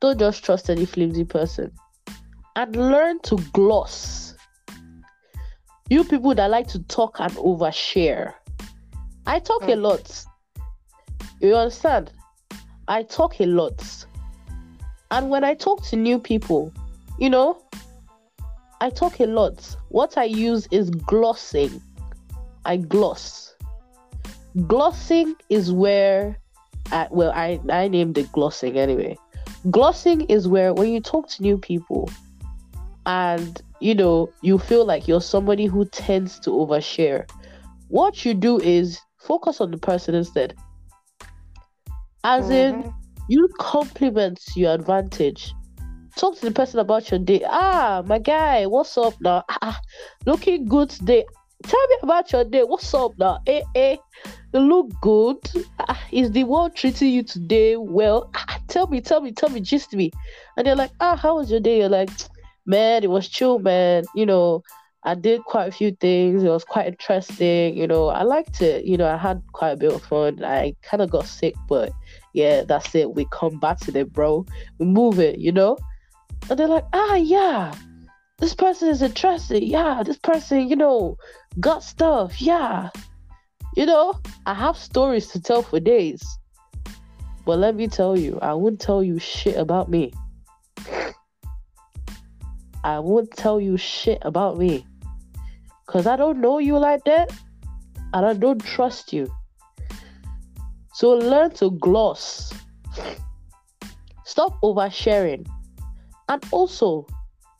Don't just trust any flimsy person. And learn to gloss. You people that like to talk and overshare. I talk a Mm. lot. You understand? I talk a lot. And when I talk to new people, you know, I talk a lot. What I use is glossing. I gloss. Glossing is where, I, well, I, I named it glossing anyway. Glossing is where when you talk to new people and, you know, you feel like you're somebody who tends to overshare, what you do is focus on the person instead. As in, Mhm. you compliment your advantage. Talk to the person about your day. Ah, my guy, what's up now? Ah, ah, looking good today. Tell me about your day. What's up now? Eh, eh, you look good. Ah, is the world treating you today well? Ah, tell me, tell me, tell me, gist me. And they're like, ah, how was your day? You're like, man, it was chill, man. You know, I did quite a few things. It was quite interesting. You know, I liked it. You know, I had quite a bit of fun. I kind of got sick, but yeah, that's it. We combated it, bro. We move it, you know? And they're like, ah, yeah, this person is interested. Yeah, this person, you know, got stuff. Yeah. You know, I have stories to tell for days. But let me tell you, I wouldn't tell you shit about me. I won't tell you shit about me. Because I don't know you like that. And I don't trust you. So learn to gloss. Stop oversharing. And also,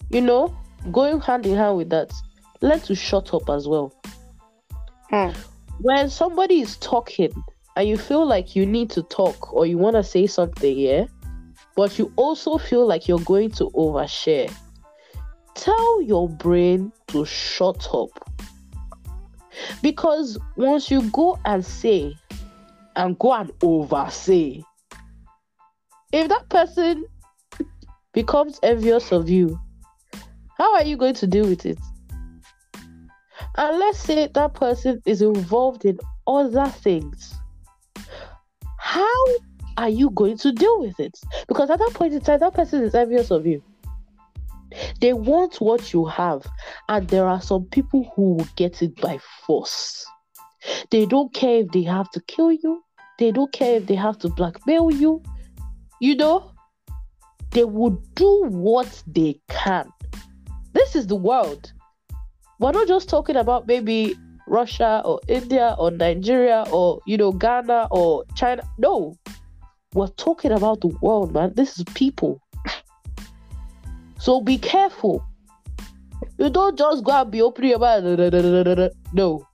you know, going hand in hand with that, learn to shut up as well. Hmm. When somebody is talking and you feel like you need to talk or you want to say something, yeah, but you also feel like you're going to overshare, tell your brain to shut up. Because once you go and say and go and oversay, if that person becomes envious of you, how are you going to deal with it? And let's say that person is involved in other things. How are you going to deal with it? Because at that point in time, that person is envious of you. They want what you have, and there are some people who will get it by force. They don't care if they have to kill you, they don't care if they have to blackmail you. You know, they will do what they can. This is the world. We're not just talking about maybe Russia or India or Nigeria or you know Ghana or China. No, we're talking about the world, man. This is people. So be careful. You don't just go and be opening your mouth. No.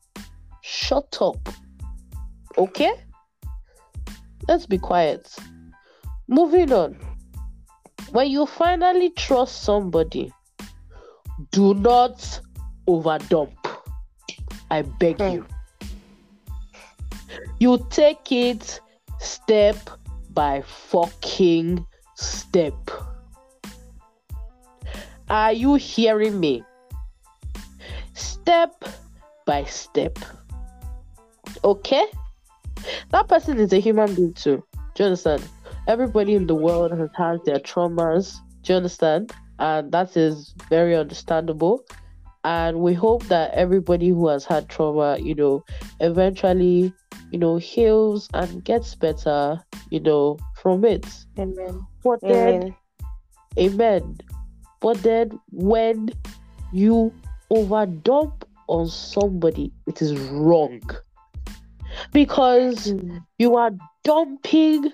Shut up. Okay? Let's be quiet. Moving on. When you finally trust somebody, do not overdump. I beg you. Hmm. You take it step by fucking step. Are you hearing me? Step by step. Okay? That person is a human being too. Do you understand? Everybody in the world has had their traumas. Do you understand? And that is very understandable. And we hope that everybody who has had trauma, you know, eventually, you know, heals and gets better, you know, from it. Amen. But then, amen. But then when you overdump on somebody, it is wrong. Because Mm. you are dumping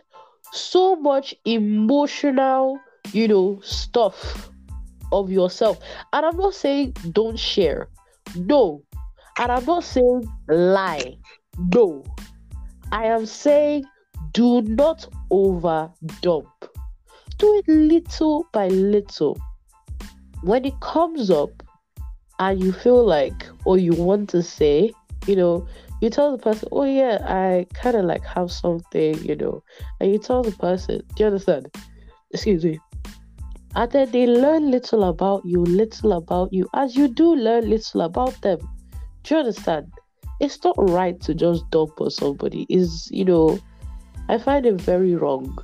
so much emotional, you know, stuff of yourself. And I'm not saying don't share. No. And I'm not saying lie. No. I am saying do not over dump. Do it little by little. When it comes up and you feel like, or you want to say, you know, you tell the person, oh yeah, I kind of like have something, you know, and you tell the person, do you understand? Excuse me. And then they learn little about you, little about you, as you do learn little about them. Do you understand? It's not right to just dump on somebody. Is you know, I find it very wrong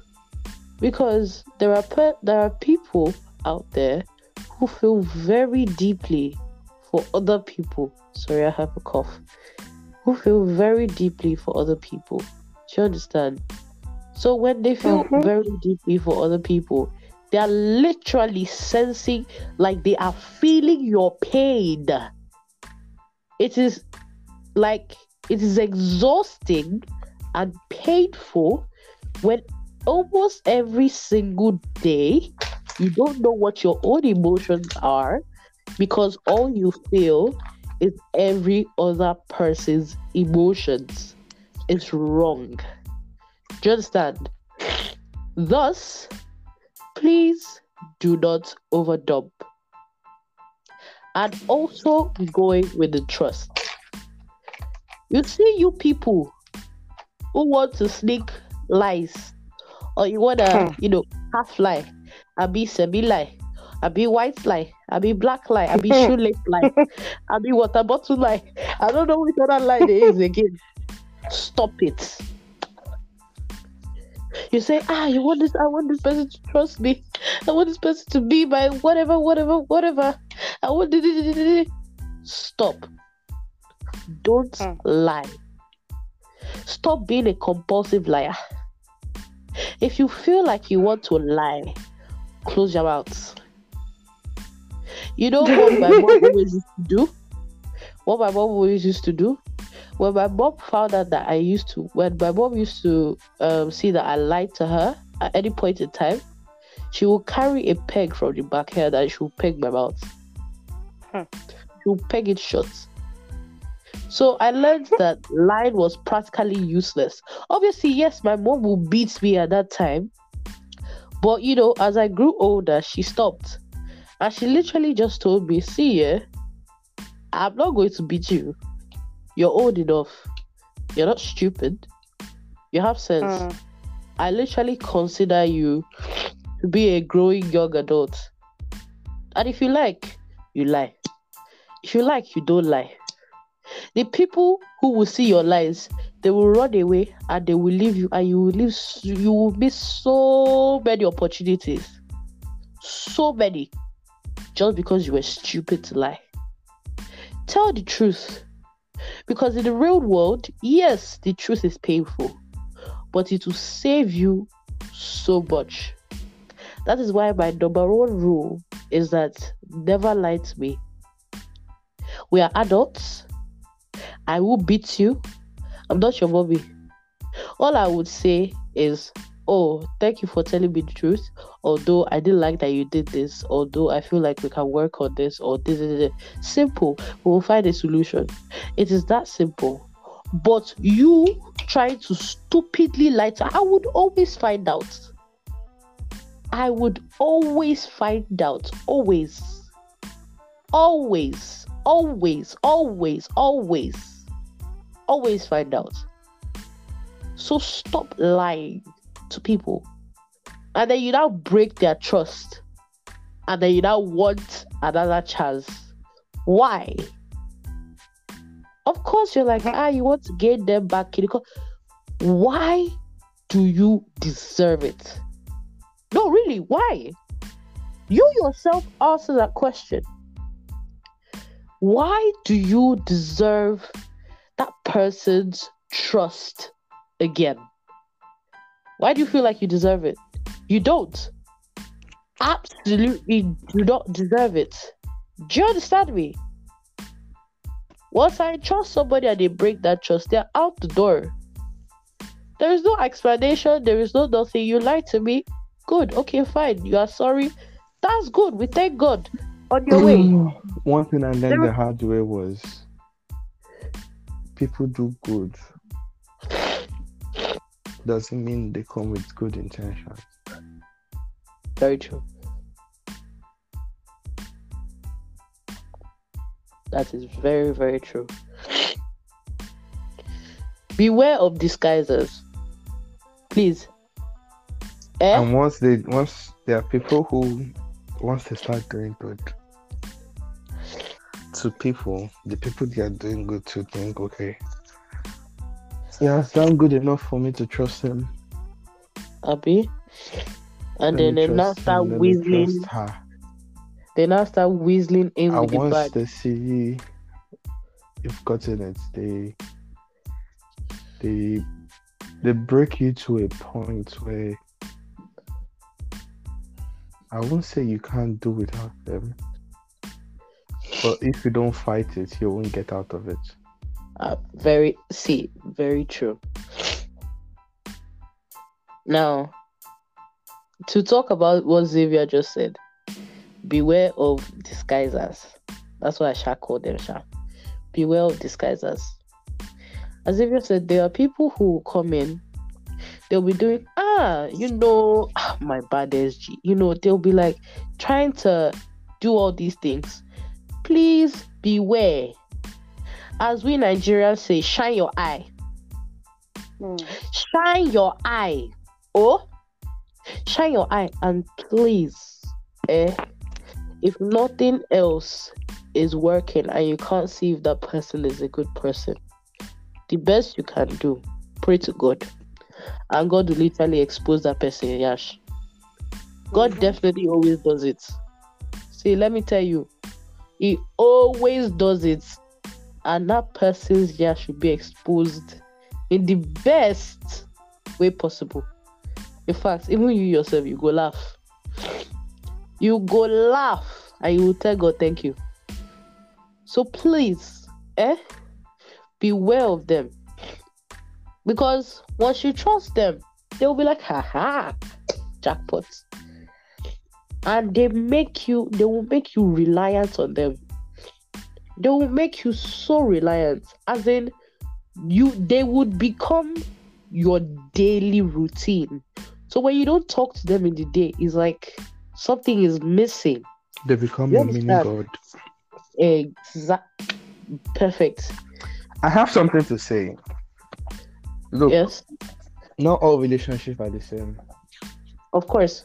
because there are pe- there are people out there who feel very deeply for other people. Sorry, I have a cough. Who feel very deeply for other people. Do you understand? So when they feel Mhm. very deeply for other people, they are literally sensing like they are feeling your pain. It is like it is exhausting and painful when almost every single day you don't know what your own emotions are because all you feel is every other person's emotions. It's wrong. Do you understand? Thus, please do not overdump. And also going with the trust. You see, you people who want to sneak lies, or you want to, Hmm. you know, half lie, I be semi lie, I be white lie, I be black lie, I be shoelace lie, I be water bottle lie. I don't know which other lie there is again. Stop it. You say, ah, you want this, I want this person to trust me. I want this person to be my whatever, whatever, whatever. I want. Stop. Don't Mm. lie. Stop being a compulsive liar. If you feel like you want to lie, close your mouth. You know what my mom always used to do? What my mom always used to do? When my mom found out that I used to, when my mom used to um, see that I lied to her at any point in time, she will carry a peg from the back here and she will peg my mouth. Hmm. She will peg it shut. So I learned that lying was practically useless. Obviously, yes, my mom will beat me at that time. But you know, as I grew older, she stopped. And she literally just told me, see yeah, I'm not going to beat you. You're old enough. You're not stupid. You have sense. Mm. I literally consider you to be a growing young adult. And if you like, you lie. If you like, you don't lie. The people who will see your lies, they will run away and they will leave you, and you will leave. You will miss so many opportunities, so many, just because you were stupid to lie. Tell the truth, because in the real world, yes, the truth is painful, but it will save you so much. That is why my number one rule is that never lie to me. We are adults. I will beat you. I'm not your mommy. All I would say is, Oh, thank you for telling me the truth. Although I didn't like that you did this, although I feel like we can work on this, or this is. Simple. We will find a solution. It is that simple. But you trying to stupidly lie to I would always find out. I would always find out. Always. Always. Always. Always. Always. Always find out. So stop lying to people. And then you now break their trust. And then you now want another chance. Why? Of course, you're like, ah, you want to gain them back. Why do you deserve it? No, really, why? You yourself answer that question. Why do you deserve that person's trust again? Why do you feel like you deserve it? You don't. Absolutely do not deserve it. Do you understand me? Once I trust somebody and they break that trust, they're out the door. There is no explanation, there is no nothing. You lied to me. Good, okay, fine. You are sorry. That's good. We thank God. On your way. One thing I learned There- the hard way was people do good. Doesn't mean they come with good intentions. Very true. That is very, very true. Beware of disguisers. Please. Eh? And once they once there are people who once they start doing good to people, the people they are doing good to think, okay. He has done good enough for me to trust him. Abby. And Let then they now start him, whistling. They now start whistling in And with the once bag. they see you've gotten it, they they they break you to a point where I won't say you can't do without them. But if you don't fight it, you won't get out of it. Uh, very see, very true. Now, to talk about what Xavier just said, beware of disguisers. That's what I shall call them, Sha. Beware of disguisers. As Xavier said, there are people who come in, they'll be doing, ah, you know, ah, my bad SG. You know, they'll be like trying to do all these things. Please beware as we Nigerians say, shine your eye. Mm. Shine your eye. Oh, shine your eye and please, eh, if nothing else is working and you can't see if that person is a good person, the best you can do, pray to God. and God will literally expose that person. Yash. God Mhm. definitely always does it. See, let me tell you, He always does it, and that person's yash should be exposed in the best way possible. In fact, even you yourself, you go laugh. You go laugh, and you will tell God, "Thank you." So please, eh, beware of them, because once you trust them, they'll be like, "Ha ha, jackpot." and they make you they will make you reliant on them they will make you so reliant as in you they would become your daily routine so when you don't talk to them in the day it's like something is missing They become You your mini god. exact perfect I have something to say. Look, yes not all relationships are the same. of course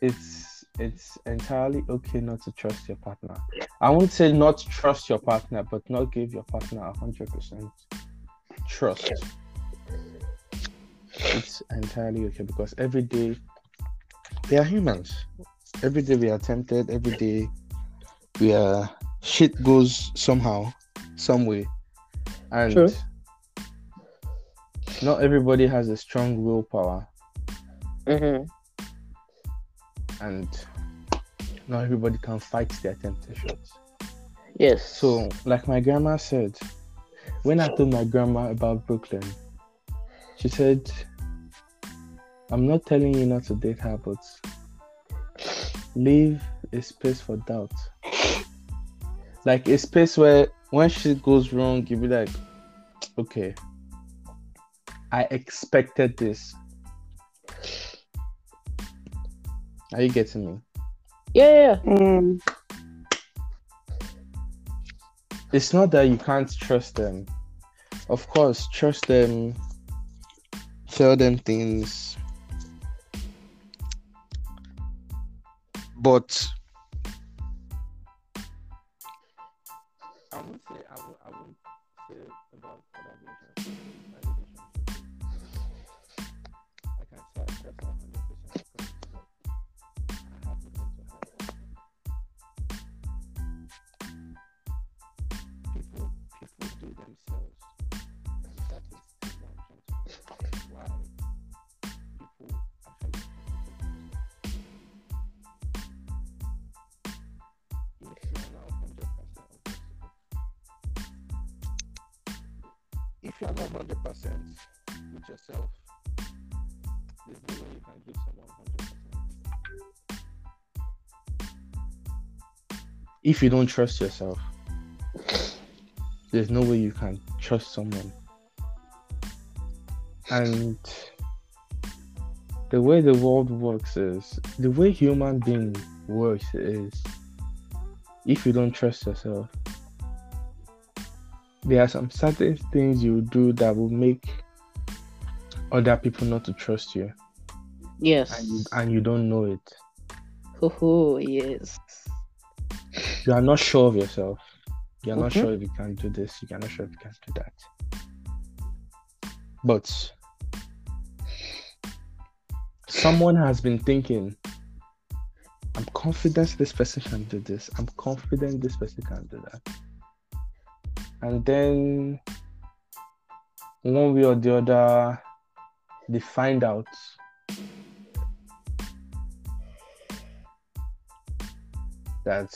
It's it's entirely okay not to trust your partner. I won't say not trust your partner, but not give your partner a hundred percent trust. It's entirely okay because every day we are humans. Every day we are tempted. Every day we are shit goes somehow, some way, and True. not everybody has a strong willpower. hmm and not everybody can fight their temptations. yes So, like my grandma said, when I told my grandma about Brooklyn, she said, I'm not telling you not to date her, but leave a space for doubt. Like a space where when shit goes wrong, you'll be like, okay, I expected this. Are you getting me? yeah yeah, yeah. Mm. it's not that you can't trust them. Of course, trust them, tell them things. But I won't say I won't, if if you're not hundred percent with yourself, there's no way you can give someone hundred percent. If you don't trust yourself, there's no way you can trust someone. And the way the world works is the way human being works is if you don't trust yourself, there are some certain things you do that will make other people not to trust you yes and you, and you don't know it. oh yes You are not sure of yourself. You are not Mhm. sure if you can do this. You are not sure if you can do that. But someone has been thinking, I'm confident this person can do this. I'm confident this person can do that. And then one way or the other, they find out that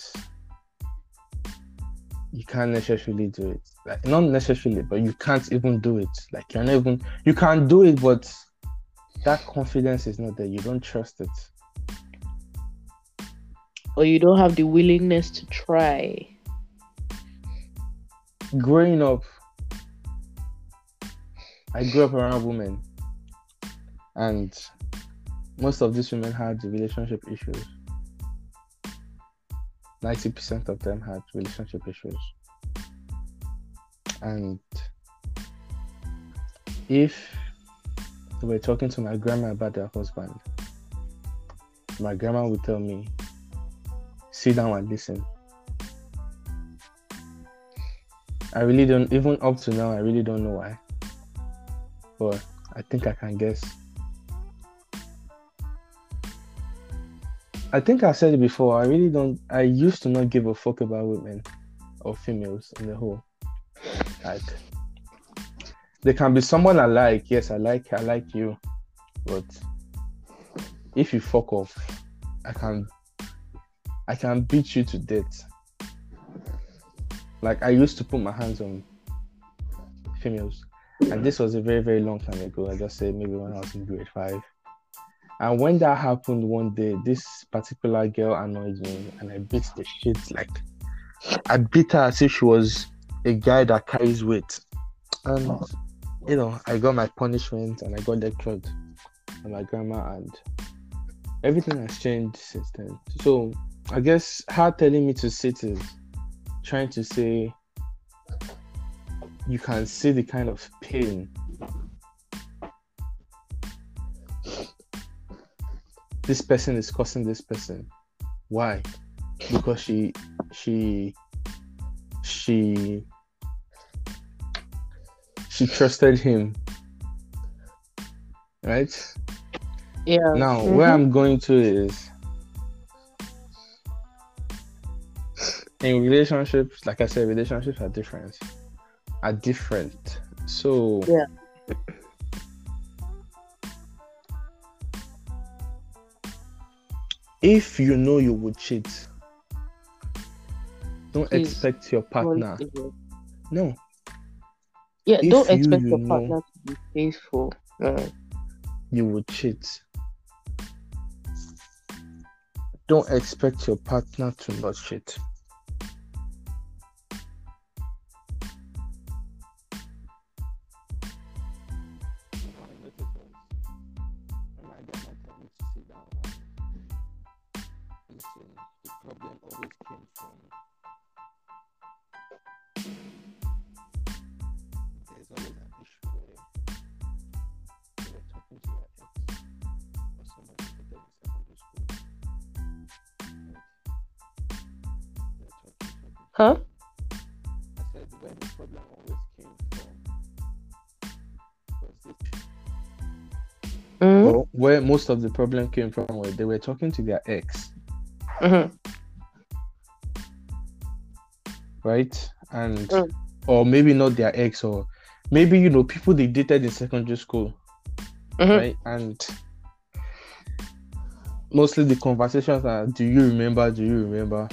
you can't necessarily do it. Like not necessarily, but you can't even do it. Like you're not even you can't do it, but that confidence is not there. You don't trust it. or you don't have the willingness to try Growing up, I grew up around women, and most of these women had relationship issues. Ninety percent of them had relationship issues, and if they were talking to my grandma about their husband, my grandma would tell me, "Sit down and listen." I really don't even up to now. I really don't know why, but I think I can guess. I think I said it before. I really don't. I used to not give a fuck about women or females in the whole. Like, there can be someone I like. Yes, I like. I like you, but if you fuck off, I can. I can beat you to death. Like I used to put my hands on females, and this was a very very long time ago. I just said maybe when I was in grade five. And when that happened one day, this particular girl annoyed me, and I beat the shit like I beat her as if she was a guy that carries weight. And you know, I got my punishment and I got lectured by my grandma and everything has changed since then. So I guess her telling me to sit is trying to say you can see the kind of pain this person is causing this person. Why? Because she she she she trusted him. Right? Yeah. Now where Mhm. I'm going to is in relationships, like I said, relationships are different. Are different. So Yeah. if you know you would cheat, don't Please, expect your partner. Don't do it. No, Yeah, If don't you- expect you your know- partner to be faithful. You would cheat. Don't expect your partner to not cheat. Huh? Mm-hmm. Well, where most of the problem came from was they were talking to their ex, Mm-hmm. right? And Mm. or maybe not their ex, or maybe you know people they dated in secondary school, Mhm. right? And mostly the conversations are, "Do you remember? Do you remember?"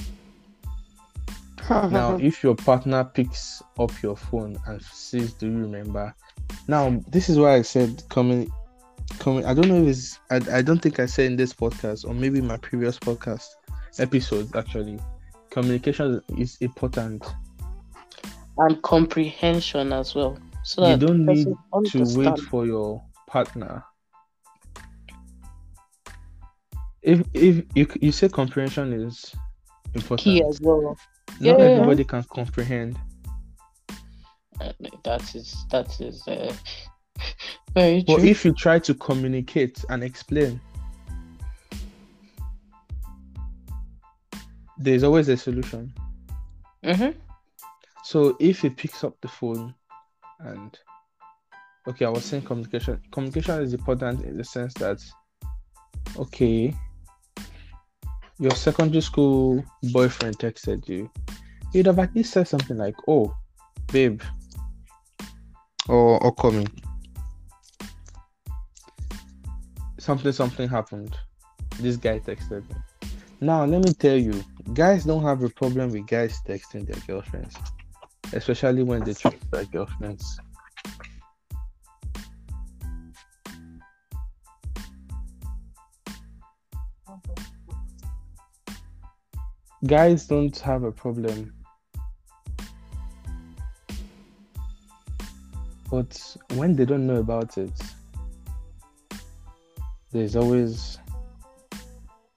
Now if your partner picks up your phone and says do you remember? Now this is why i said coming coming i don't know if it's I, I don't think i said in this podcast or maybe my previous podcast episodes actually. Communication is important. And comprehension as well. So you that don't need to wait for your partner. If if you, you say comprehension is important. Key as well. Not Yeah. everybody can comprehend Uh, That is that is uh, very But true. if you try to communicate and explain, there's always a solution. Mhm. So if he picks up the phone and okay, I was saying communication. Communication is important in the sense that okay, your secondary school boyfriend texted you. You'd have at least said something like, "Oh, babe," or "or coming." Something something happened. This guy texted me. Now let me tell you, guys don't have a problem with guys texting their girlfriends, especially when they treat their girlfriends. Guys don't have a problem. But when they don't know about it, there's always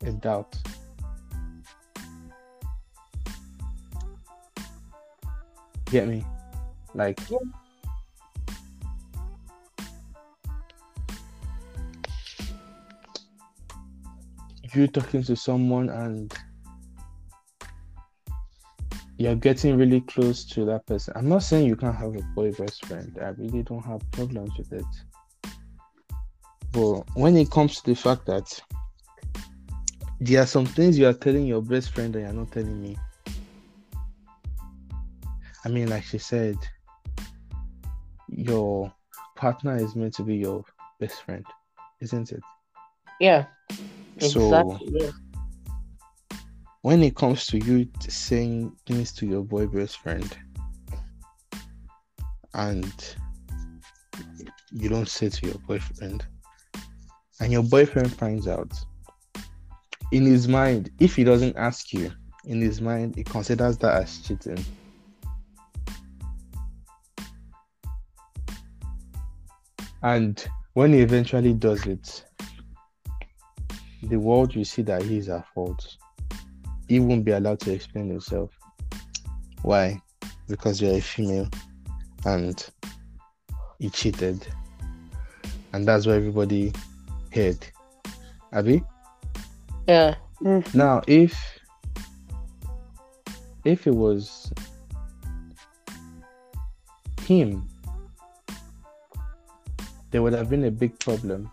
a doubt. Get me? Like, Yeah. you talking to someone and you're getting really close to that person. I'm not saying you can't have a boy best friend. I really don't have problems with it. But when it comes to the fact that there are some things you are telling your best friend that you're not telling me. I mean, like she said, your partner is meant to be your best friend, isn't it? Yeah. So- Exactly. yes. When it comes to you saying things to your boy best friend and you don't say to your boyfriend and your boyfriend finds out in his mind if he doesn't ask you in his mind he considers that as cheating. And when he eventually does it the world will see that he is at fault he won't be allowed to explain himself. Why? Because you're a female and he cheated. And that's what everybody heard. Abby? Yeah. Mm. Now if if it was him, there would have been a big problem.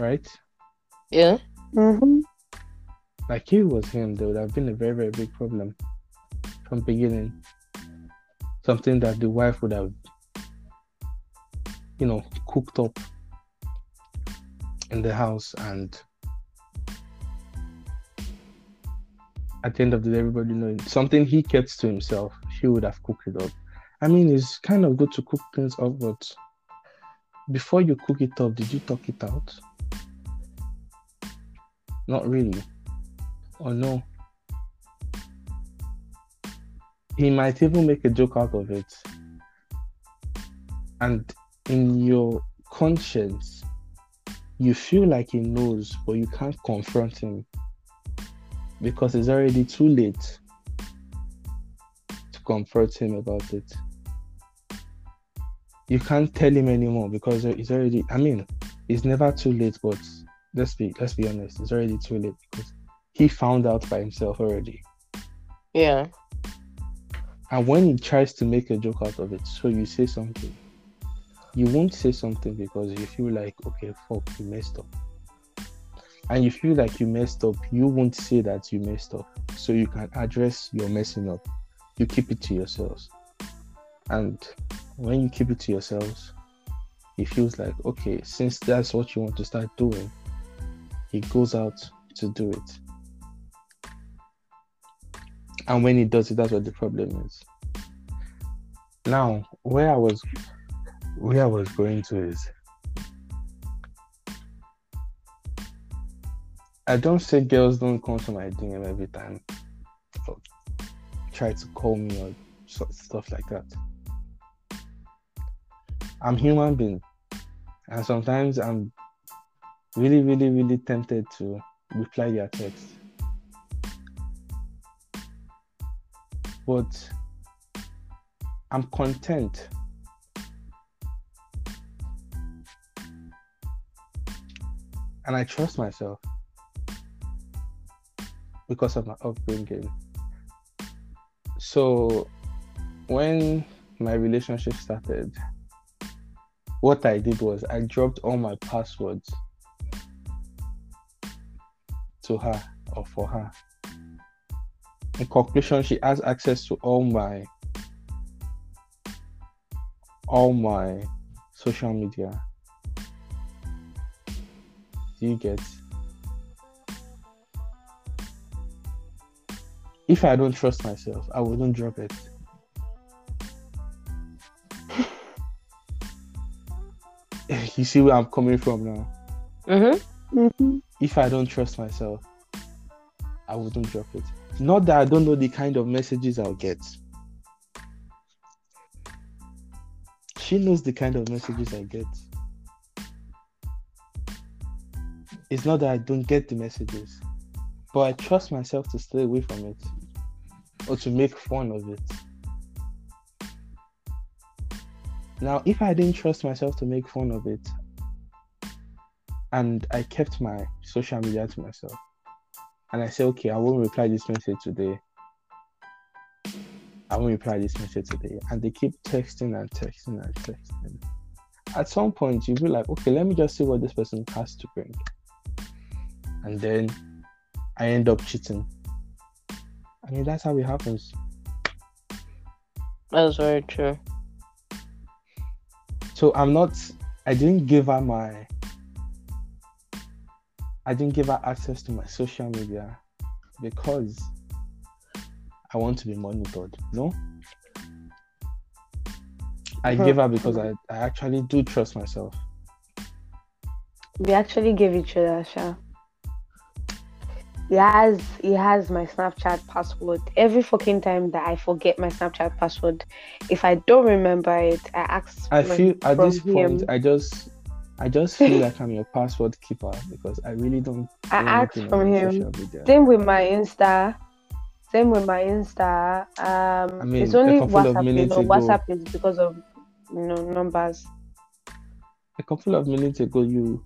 Right? Yeah. Mm-hmm. like if it was him, there would have been a very, very big problem from beginning. Something that the wife would have, you know, cooked up in the house, and at the end of the day, everybody knowing something he kept to himself, he would have cooked it up. I mean, it's kind of good to cook things up, but before you cook it up, did you talk it out? Not really. Or no? He might even make a joke out of it. And in your conscience, you feel like he knows, but you can't confront him because it's already too late to confront him about it. You can't tell him anymore because it's already, I mean, it's never too late, but let's be let's be honest, it's already too late because he found out by himself already. Yeah. And when he tries to make a joke out of it, so you say something, you won't say something because you feel like, okay, fuck, you messed up. And you feel like you messed up, you won't say that you messed up. So you can address your messing up. You keep it to yourselves. And when you keep it to yourselves, it feels like, okay, since that's what you want to start doing, he goes out to do it. And when he does it, that's what the problem is. Now, where I was where I was going to is I don't say girls don't come to my DM every time or try to call me or stuff like that. I'm human being, and sometimes I'm really, really, really tempted to reply their text. But I'm content. And I trust myself because of my upbringing. So when my relationship started, what I did was I dropped all my passwords to her or for her. In conclusion, she has access to all my all my social media. Do you get? If I don't trust myself, I wouldn't drop it. you see where I'm coming from now. Mm-hmm. Mm-hmm. If I don't trust myself, I wouldn't drop it. Not that I don't know the kind of messages I'll get. She knows the kind of messages I get. It's not that I don't get the messages, but I trust myself to stay away from it or to make fun of it. Now, if I didn't trust myself to make fun of it, and I kept my social media to myself, and I say, okay, I won't reply this message today. I won't reply this message today. And they keep texting and texting and texting. At some point, you'll be like, okay, let me just see what this person has to bring. And then I end up cheating. I mean, that's how it happens. That's very true. So I'm not, I didn't give her my, I didn't give her access to my social media because I want to be monitored. No? I give her because I, I actually do trust myself. We actually gave each other a shot. He has he has my Snapchat password. Every fucking time that I forget my Snapchat password, if I don't remember it, I ask. I feel at this point. I just I just feel like I'm your password keeper because I really don't I ask from him. Same with my Insta. Same with my Insta. Um, I mean, it's only WhatsApp. You know, WhatsApp is because of you know numbers. A couple of minutes ago you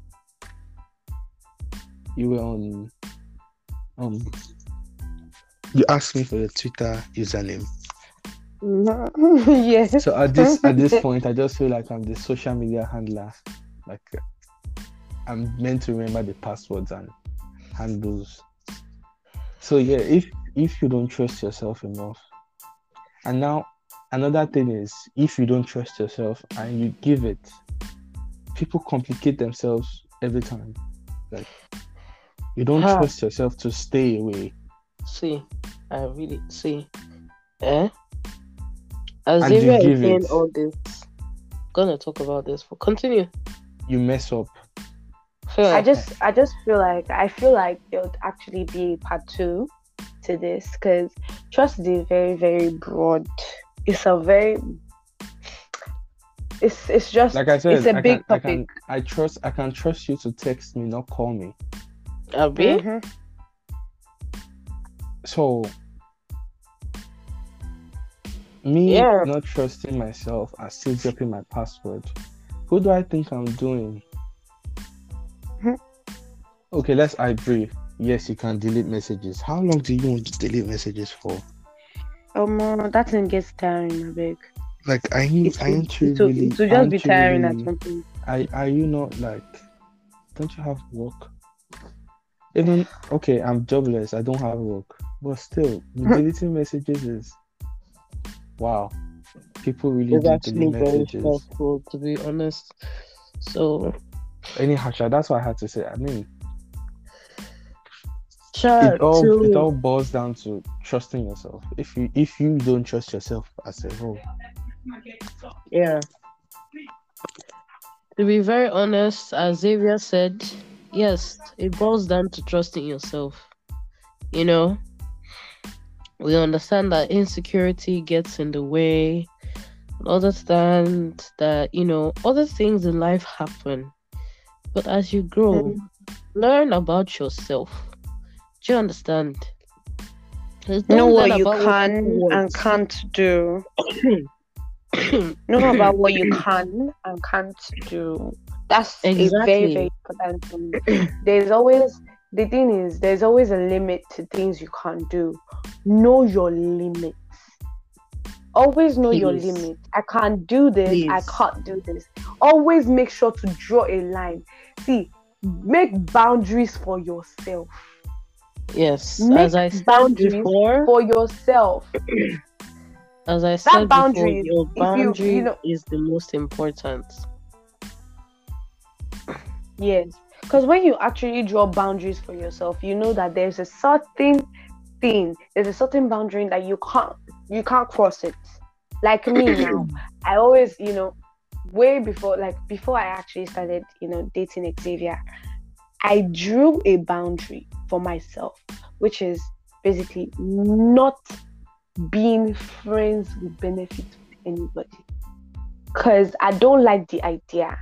you were on um you asked me for your Twitter username. yes. So at this at this point I just feel like I'm the social media handler. Like I'm meant to remember the passwords and handles. So yeah, if if you don't trust yourself enough, and now another thing is if you don't trust yourself and you give it, people complicate themselves every time. Like you don't Huh. trust yourself to stay away. See, I really see. Eh? And is give saying it. all this. Gonna talk about this. But continue. You mess up. Feel I like- just I just feel like I feel like there would actually be part two to this because trust is very very broad. It's a very it's it's just Like I said, it's a I big can, I topic. can I trust I can trust you to text me, not call me. Abi? Mhm. So me Yeah. not trusting myself I still dropping my password. Who do I think I'm doing? Mhm. Okay, let's I agree. Yes, you can delete messages. How long do you want to delete messages for? Oh no, that thing gets tiring, I beg. Like, I need, It aren't will you really? it will just be tiring at really- some point. Are, are you not like? Don't you have work? Even okay, I'm jobless. I don't have work, but still, deleting messages is wow. People really It's actually very stressful, to be honest. So, Anyhow, Sha, that's what I had to say. I mean, Sha, it all it all boils down to trusting yourself. If you if you don't trust yourself as a whole, Yeah. To be very honest, as Xavier said, yes, it boils down to trusting yourself. You know, we understand that insecurity gets in the way, understand that, you know, other things in life happen. But as you grow, learn about yourself. Do you understand? Know what you can people and can't do. know about what you can and can't do. That's a very, Exactly. very important thing. There's always the thing is there's always a limit to things you can't do. Know your limits. Always know your Please. limit. I can't do this. I can't do this. Always make sure to draw a line. See, make boundaries for yourself. Yes, Make as I said before, For yourself. as I said before, your if you- boundary you know- is the most important. Yes, because when you actually draw boundaries for yourself, you know that there's a certain thing, there's a certain boundary that you can't you can't cross it. Like me now, I always, you know, way before like before I actually started, you know, dating Xavier, I drew a boundary for myself, which is basically not being friends with benefits with anybody. Cause I don't like the idea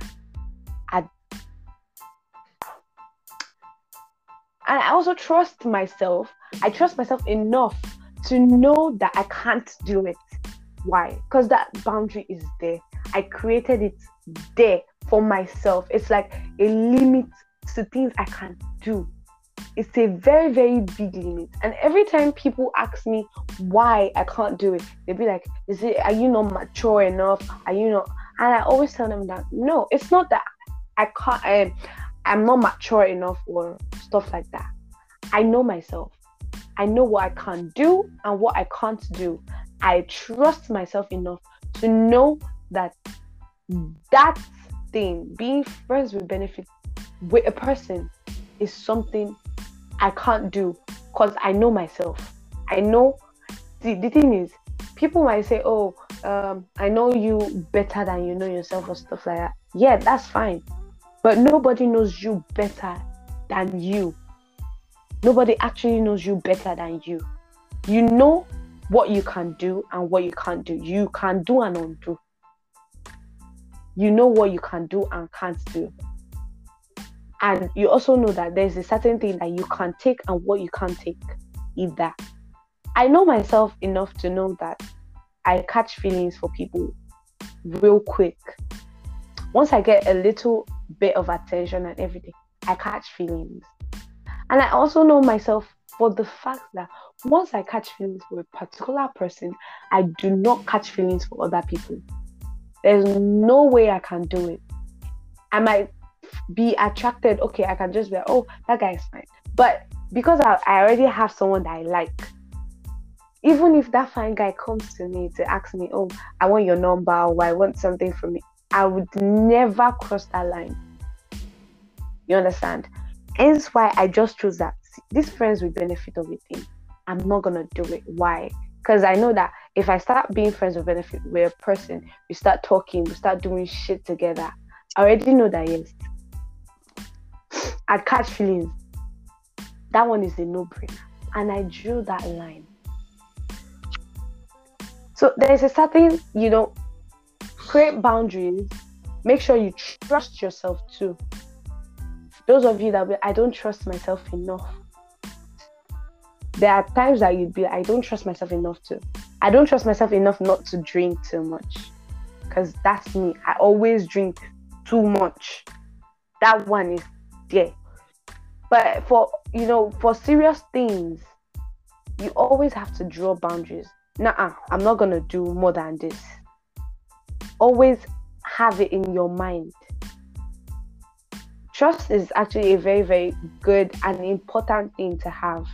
and I also trust myself. I trust myself enough to know that I can't do it. Why? Because that boundary is there. I created it there for myself. It's like a limit to things I can't do. it's a very, very big limit. And every time people ask me why I can't do it, they'll be like, Is it are you not mature enough? Are you not and I always tell them that no, it's not that I can't um, I'm not mature enough or stuff like that. I know myself. I know what I can do and what I can't do. I trust myself enough to know that that thing, being friends with benefit with a person, is something I can't do because I know myself. I know the, the thing is, people might say, Oh, um, I know you better than you know yourself or stuff like that. Yeah, that's fine. But nobody knows you better than you. Nobody actually knows you better than you. You know what you can do and what you can't do. You can do and undo. You know what you can do and can't do. And you also know that there's a certain thing that you can take and what you can't take either. I know myself enough to know that I catch feelings for people real quick. Once I get a little bit of attention and everything, I catch feelings. And I also know myself for the fact that once I catch feelings for a particular person, I do not catch feelings for other people. There's no way I can do it. I might be attracted, okay, I can just be like, oh, that guy is fine. But because I, I already have someone that I like, even if that fine guy comes to me to ask me, oh, I want your number or I want something from me, I would never cross that line. You understand? Hence why I just chose that. These friends will benefit of it. I'm not gonna do it. Why? Because I know that if I start being friends with benefit with a person, we start talking, we start doing shit together. I already know that yes. I'd catch feelings. That one is a no-brainer. And I drew that line. So there's a certain, you know, create boundaries. Make sure you trust yourself too. Those of you that I don't trust myself enough. There are times that you'd be, I don't trust myself enough to. I don't trust myself enough not to drink too much. Because that's me. I always drink too much. That one is there. But for you know, for serious things, you always have to draw boundaries nah, I'm not gonna do more than this. Always have it in your mind. Trust is actually a very, very good and important thing to have.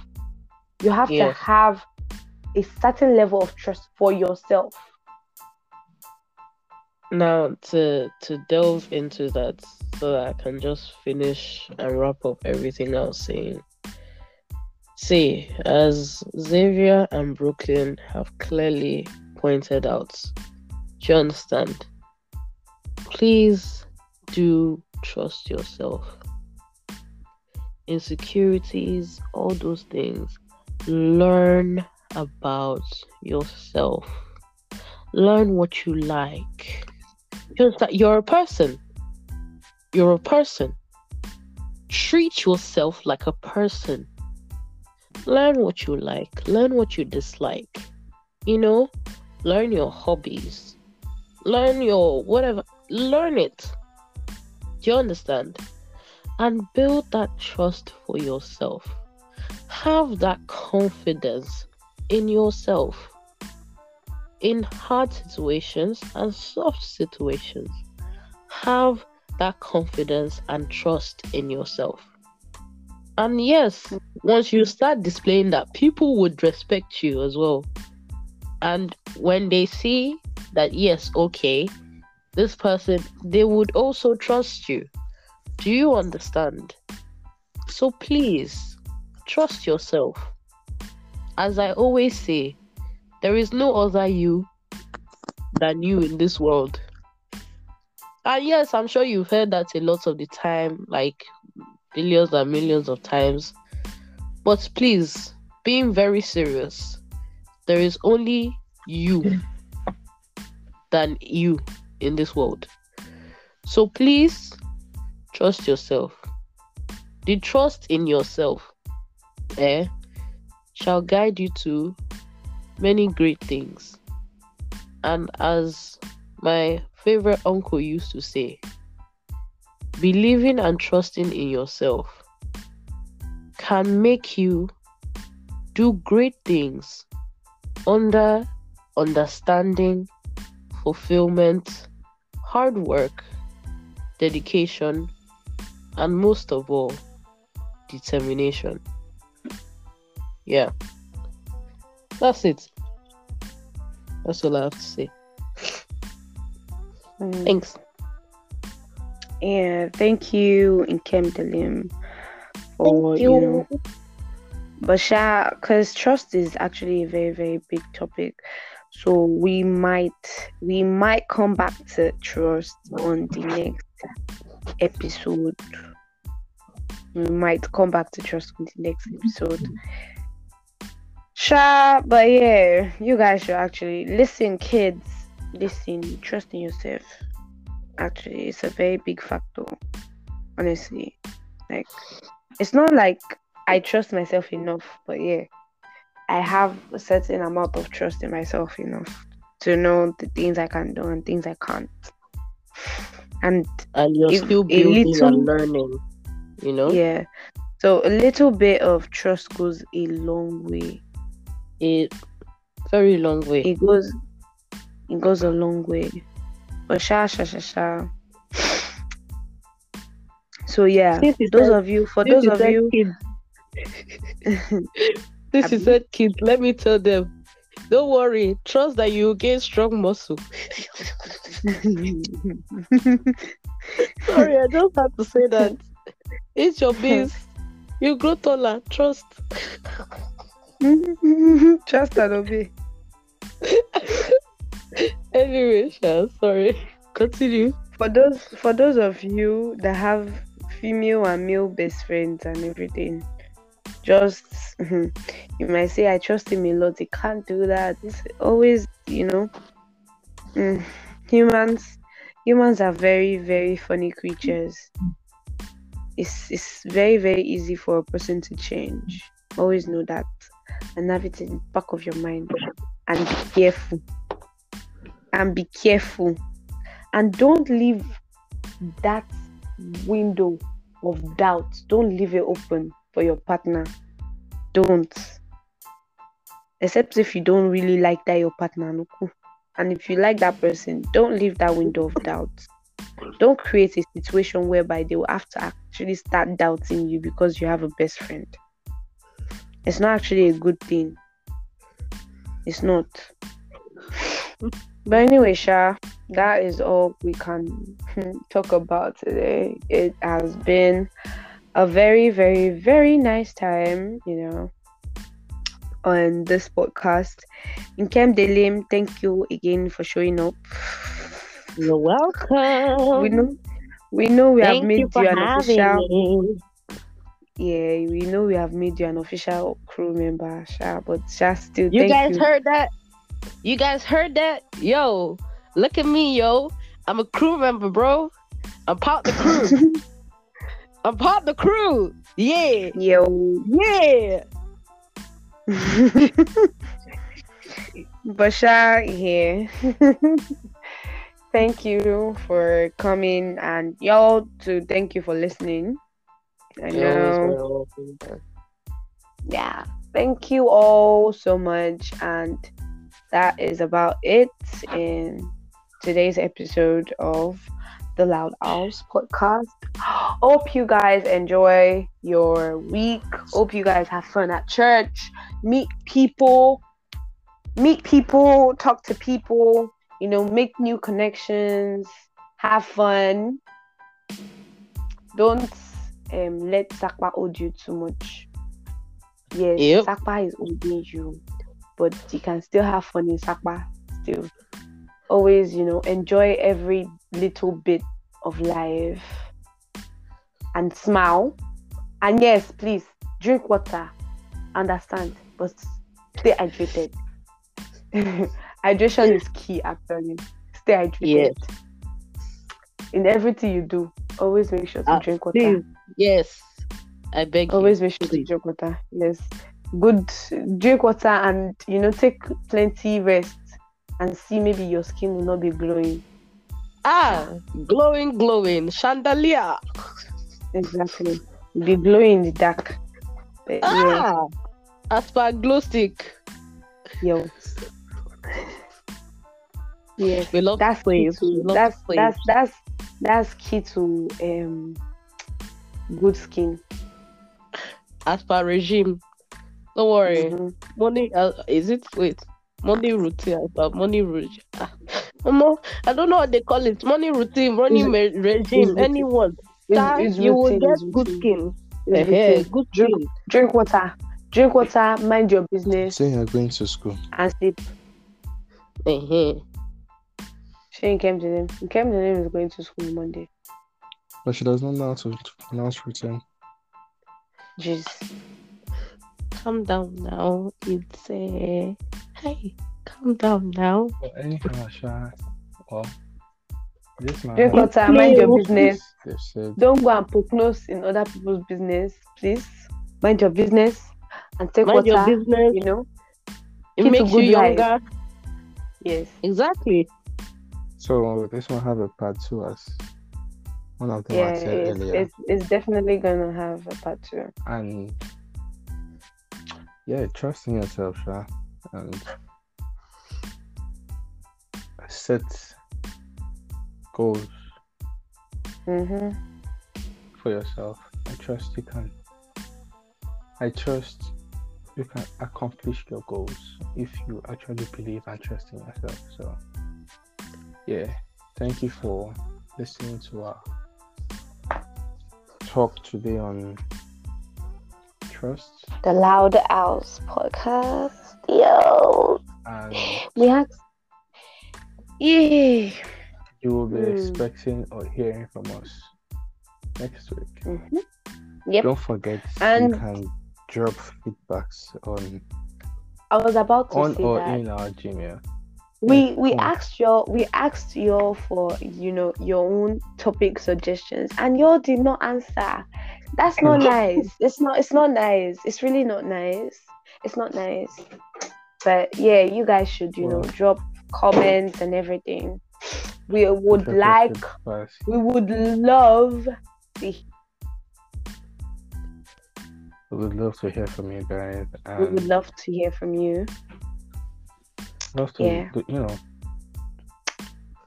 You have yes. to have a certain level of trust for yourself. Now to to delve into that so that I can just finish and wrap up everything I was saying. See, as Xavier and Brooklyn have clearly pointed out, do you understand? Please do trust yourself. Insecurities, all those things. Learn about yourself. Learn what you like. Just that you're a person. You're a person. Treat yourself like a person learn what you like, learn what you dislike. You know, learn your hobbies, learn your whatever, learn it. Do you understand? And build that trust for yourself. Have that confidence in yourself in hard situations and soft situations. Have that confidence and trust in yourself. And yes, once you start displaying that, people would respect you as well. And when they see that, yes, okay, this person, they would also trust you. Do you understand? So please trust yourself. As I always say, there is no other you than you in this world. And yes, I'm sure you've heard that a lot of the time, like billions and millions of times. But please, being very serious, there is only you than you in this world. So please trust yourself. The trust in yourself eh, shall guide you to many great things. And as my favorite uncle used to say, Believing and trusting in yourself can make you do great things under understanding, fulfillment, hard work, dedication, and most of all, determination. Yeah. That's it. That's all I have to say. Mm. Thanks. Yeah, thank you, Nkemdilim, for you. know. But Sha, because trust is actually a very, very big topic. So we might we might come back to trust on the next episode. We might come back to trust on the next episode. Sure, but yeah, you guys should actually listen, kids. Listen, trust in yourself. Actually, it's a very big factor. Honestly, like it's not like I trust myself enough, but yeah, I have a certain amount of trust in myself enough to know the things I can do and things I can't. And And you're If still building little- and learning. You know? yeah, so a little bit of trust goes a long way. A very long way. It goes, it goes a long way. But sha sha sha sha. So yeah, those of you, for those of you, kids, since is said kids, let me tell them. Don't worry. Trust that you will gain strong muscle. Sorry, I just had to say that. It's your biz. You grow taller. Trust. trust and obey. Anyway, Sha, sorry. Continue. for those for those of you that have female and male best friends and everything just you might say i trust him a lot he can't do that. It's always you know mm, humans humans are very very funny creatures. It's it's very very easy for a person to change. Always know that and have it in the back of your mind and be careful. And be careful. And don't leave that window of doubt. Don't leave it open for your partner don't. Except if you don't really like that your partner and if you like that person don't leave that window of doubt. Don't create a situation whereby they will have to actually start doubting you because you have a best friend. It's not actually a good thing. It's not. But anyway sha that is all we can hmm, talk about today. It has been a very, very, very nice time, you know, on this podcast. Nkemdilim, thank you again for showing up. You're welcome. We know we know we have made you you an official me. yeah, we know we have made you an official crew member, Sha, but Sha still You thank guys you. heard that? You guys heard that? Yo, look at me, yo. I'm a crew member, bro. I'm part of the crew. I'm part of the crew. Yeah. Yo. Yeah. Basha here. thank you for coming and y'all to thank you for listening. I know. Yeah. Thank you all so much. And that is about it in today's episode of the Loud Owls podcast. Hope you guys enjoy your week. Hope you guys have fun at church. Meet people. Meet people. Talk to people. You know, make new connections. Have fun. Don't um, let Sakpa hold you too much. Yes, Yep. Sakpa is holding you, but you can still have fun in Sakpa. Still, always, you know, enjoy every little bit of life and smile. And yes, please drink water. Understand, but stay hydrated. Hydration is key, actually. Stay hydrated. Yes. In everything you do, always make sure to Ah, drink water. Please. Yes. I beg Always make sure to drink water. Yes. Good. Drink water and you know take plenty rest and see maybe your skin will not be glowing. Ah, glowing, glowing. Chandelier. Exactly. Be glowing in the dark. But yeah, Ah, as per glow stick, yo. Yes, we love that's key to that's that's that's that's key to um good skin. as per regime. Don't worry. Mhm. Money uh, is it? Wait, money routine. As per money routine. Ah, Omo, I don't know what they call it. Money routine, money Is- regime, is- anyone. It's- Sir, it's you will get good routine. skin. It's Eh-heh, good Drink, skin. drink water. Drink water, mind your business, Say you're going to school. and sleep. Eh-heh. Shane came to them. Came to them is going to school Monday. But she does not know how to pronounce routine. Jeez. Calm down now. It's uh, hey, calm down now. But anyhow, Sha, well, this man Drink has- water, mind your business. They've Don't go and poke nose in other people's business, please. Mind your business and take Mind your water. business. You know. It Keep makes you good life. younger. Yes. Exactly. so. This one have a part two, as one of them Yeah. had said It's, earlier. it's it's definitely gonna have a part two. and yeah, trusting yourself, Sha, and set goals Mm-hmm. for yourself. I trust you can. I trust you can accomplish your goals if you actually believe and trust in yourself. So, yeah, thank you for listening to our talk today on trust The Loud Owls podcast. Yo. and We asked Yeah. you will be Hmm. expecting or hearing from us next week. Mm-hmm. Yep. Don't forget And- you can drop feedbacks on I was about to on say or that. in our Gmail. we we asked y'all we asked y'all for you know your own topic suggestions and y'all did not answer that's not nice. It's not it's not nice. It's really not nice. It's not nice. But yeah you guys should you know drop comments and everything. We would like we would love to We would love to hear from you guys we would love to hear from you. Love to yeah. you know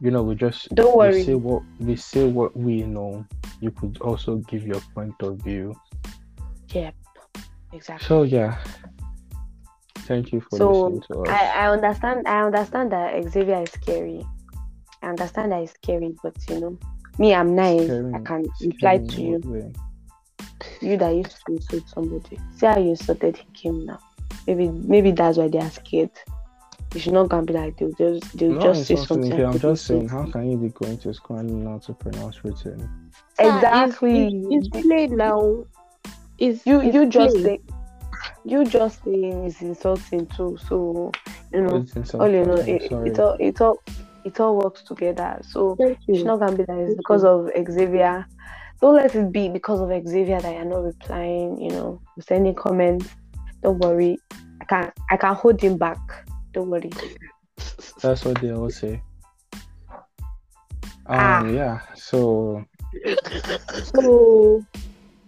you know we just Don't worry. we say what we say what we know. You could also give your point of view. yep exactly So yeah. Thank you for So, listening to us. I, I understand I understand that Xavier is scary. I understand that it's scary, but you know, me I'm nice. I Scaring- can reply to you. way? You that used to insult somebody. See how you insulted him now. Maybe maybe that's why they are scared. You should not go and be like they'll just they'll No, just say it's not something. I'm just people saying, how can you be going to school and not to pronounce written? Exactly. It's, it's play now. It's you it's you just play. say you just saying is insulting too. So you know, It's all you know, first, it, it all it all it all works together. So It's not gonna be that it's because you. of Xavier. Don't let it be because of Xavier that you're not replying, you know, sending comments. Don't worry. I can I can hold him back. Don't worry. That's what they all say. Um, Ah. yeah. So So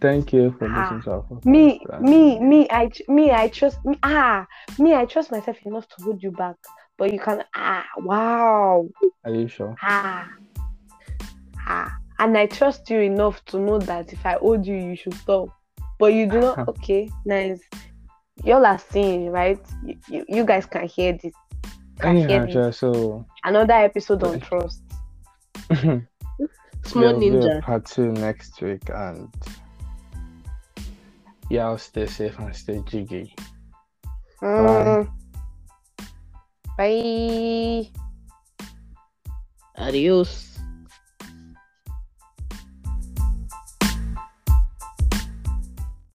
thank you for Ah. listening to our podcast. me me me I me I trust me ah me I trust myself enough to hold you back. But you can ah wow Are you sure? ah ah and I trust you enough to know that if I hold you you should stop. But you do not okay, nice. Y'all are seeing, right? You, you, you guys can hear this. Can hear Anyhow, this. so Another episode on trust. Small there'll be a ninja. part two next week, and y'all stay safe and stay jiggy. Mm. Bye. Adios.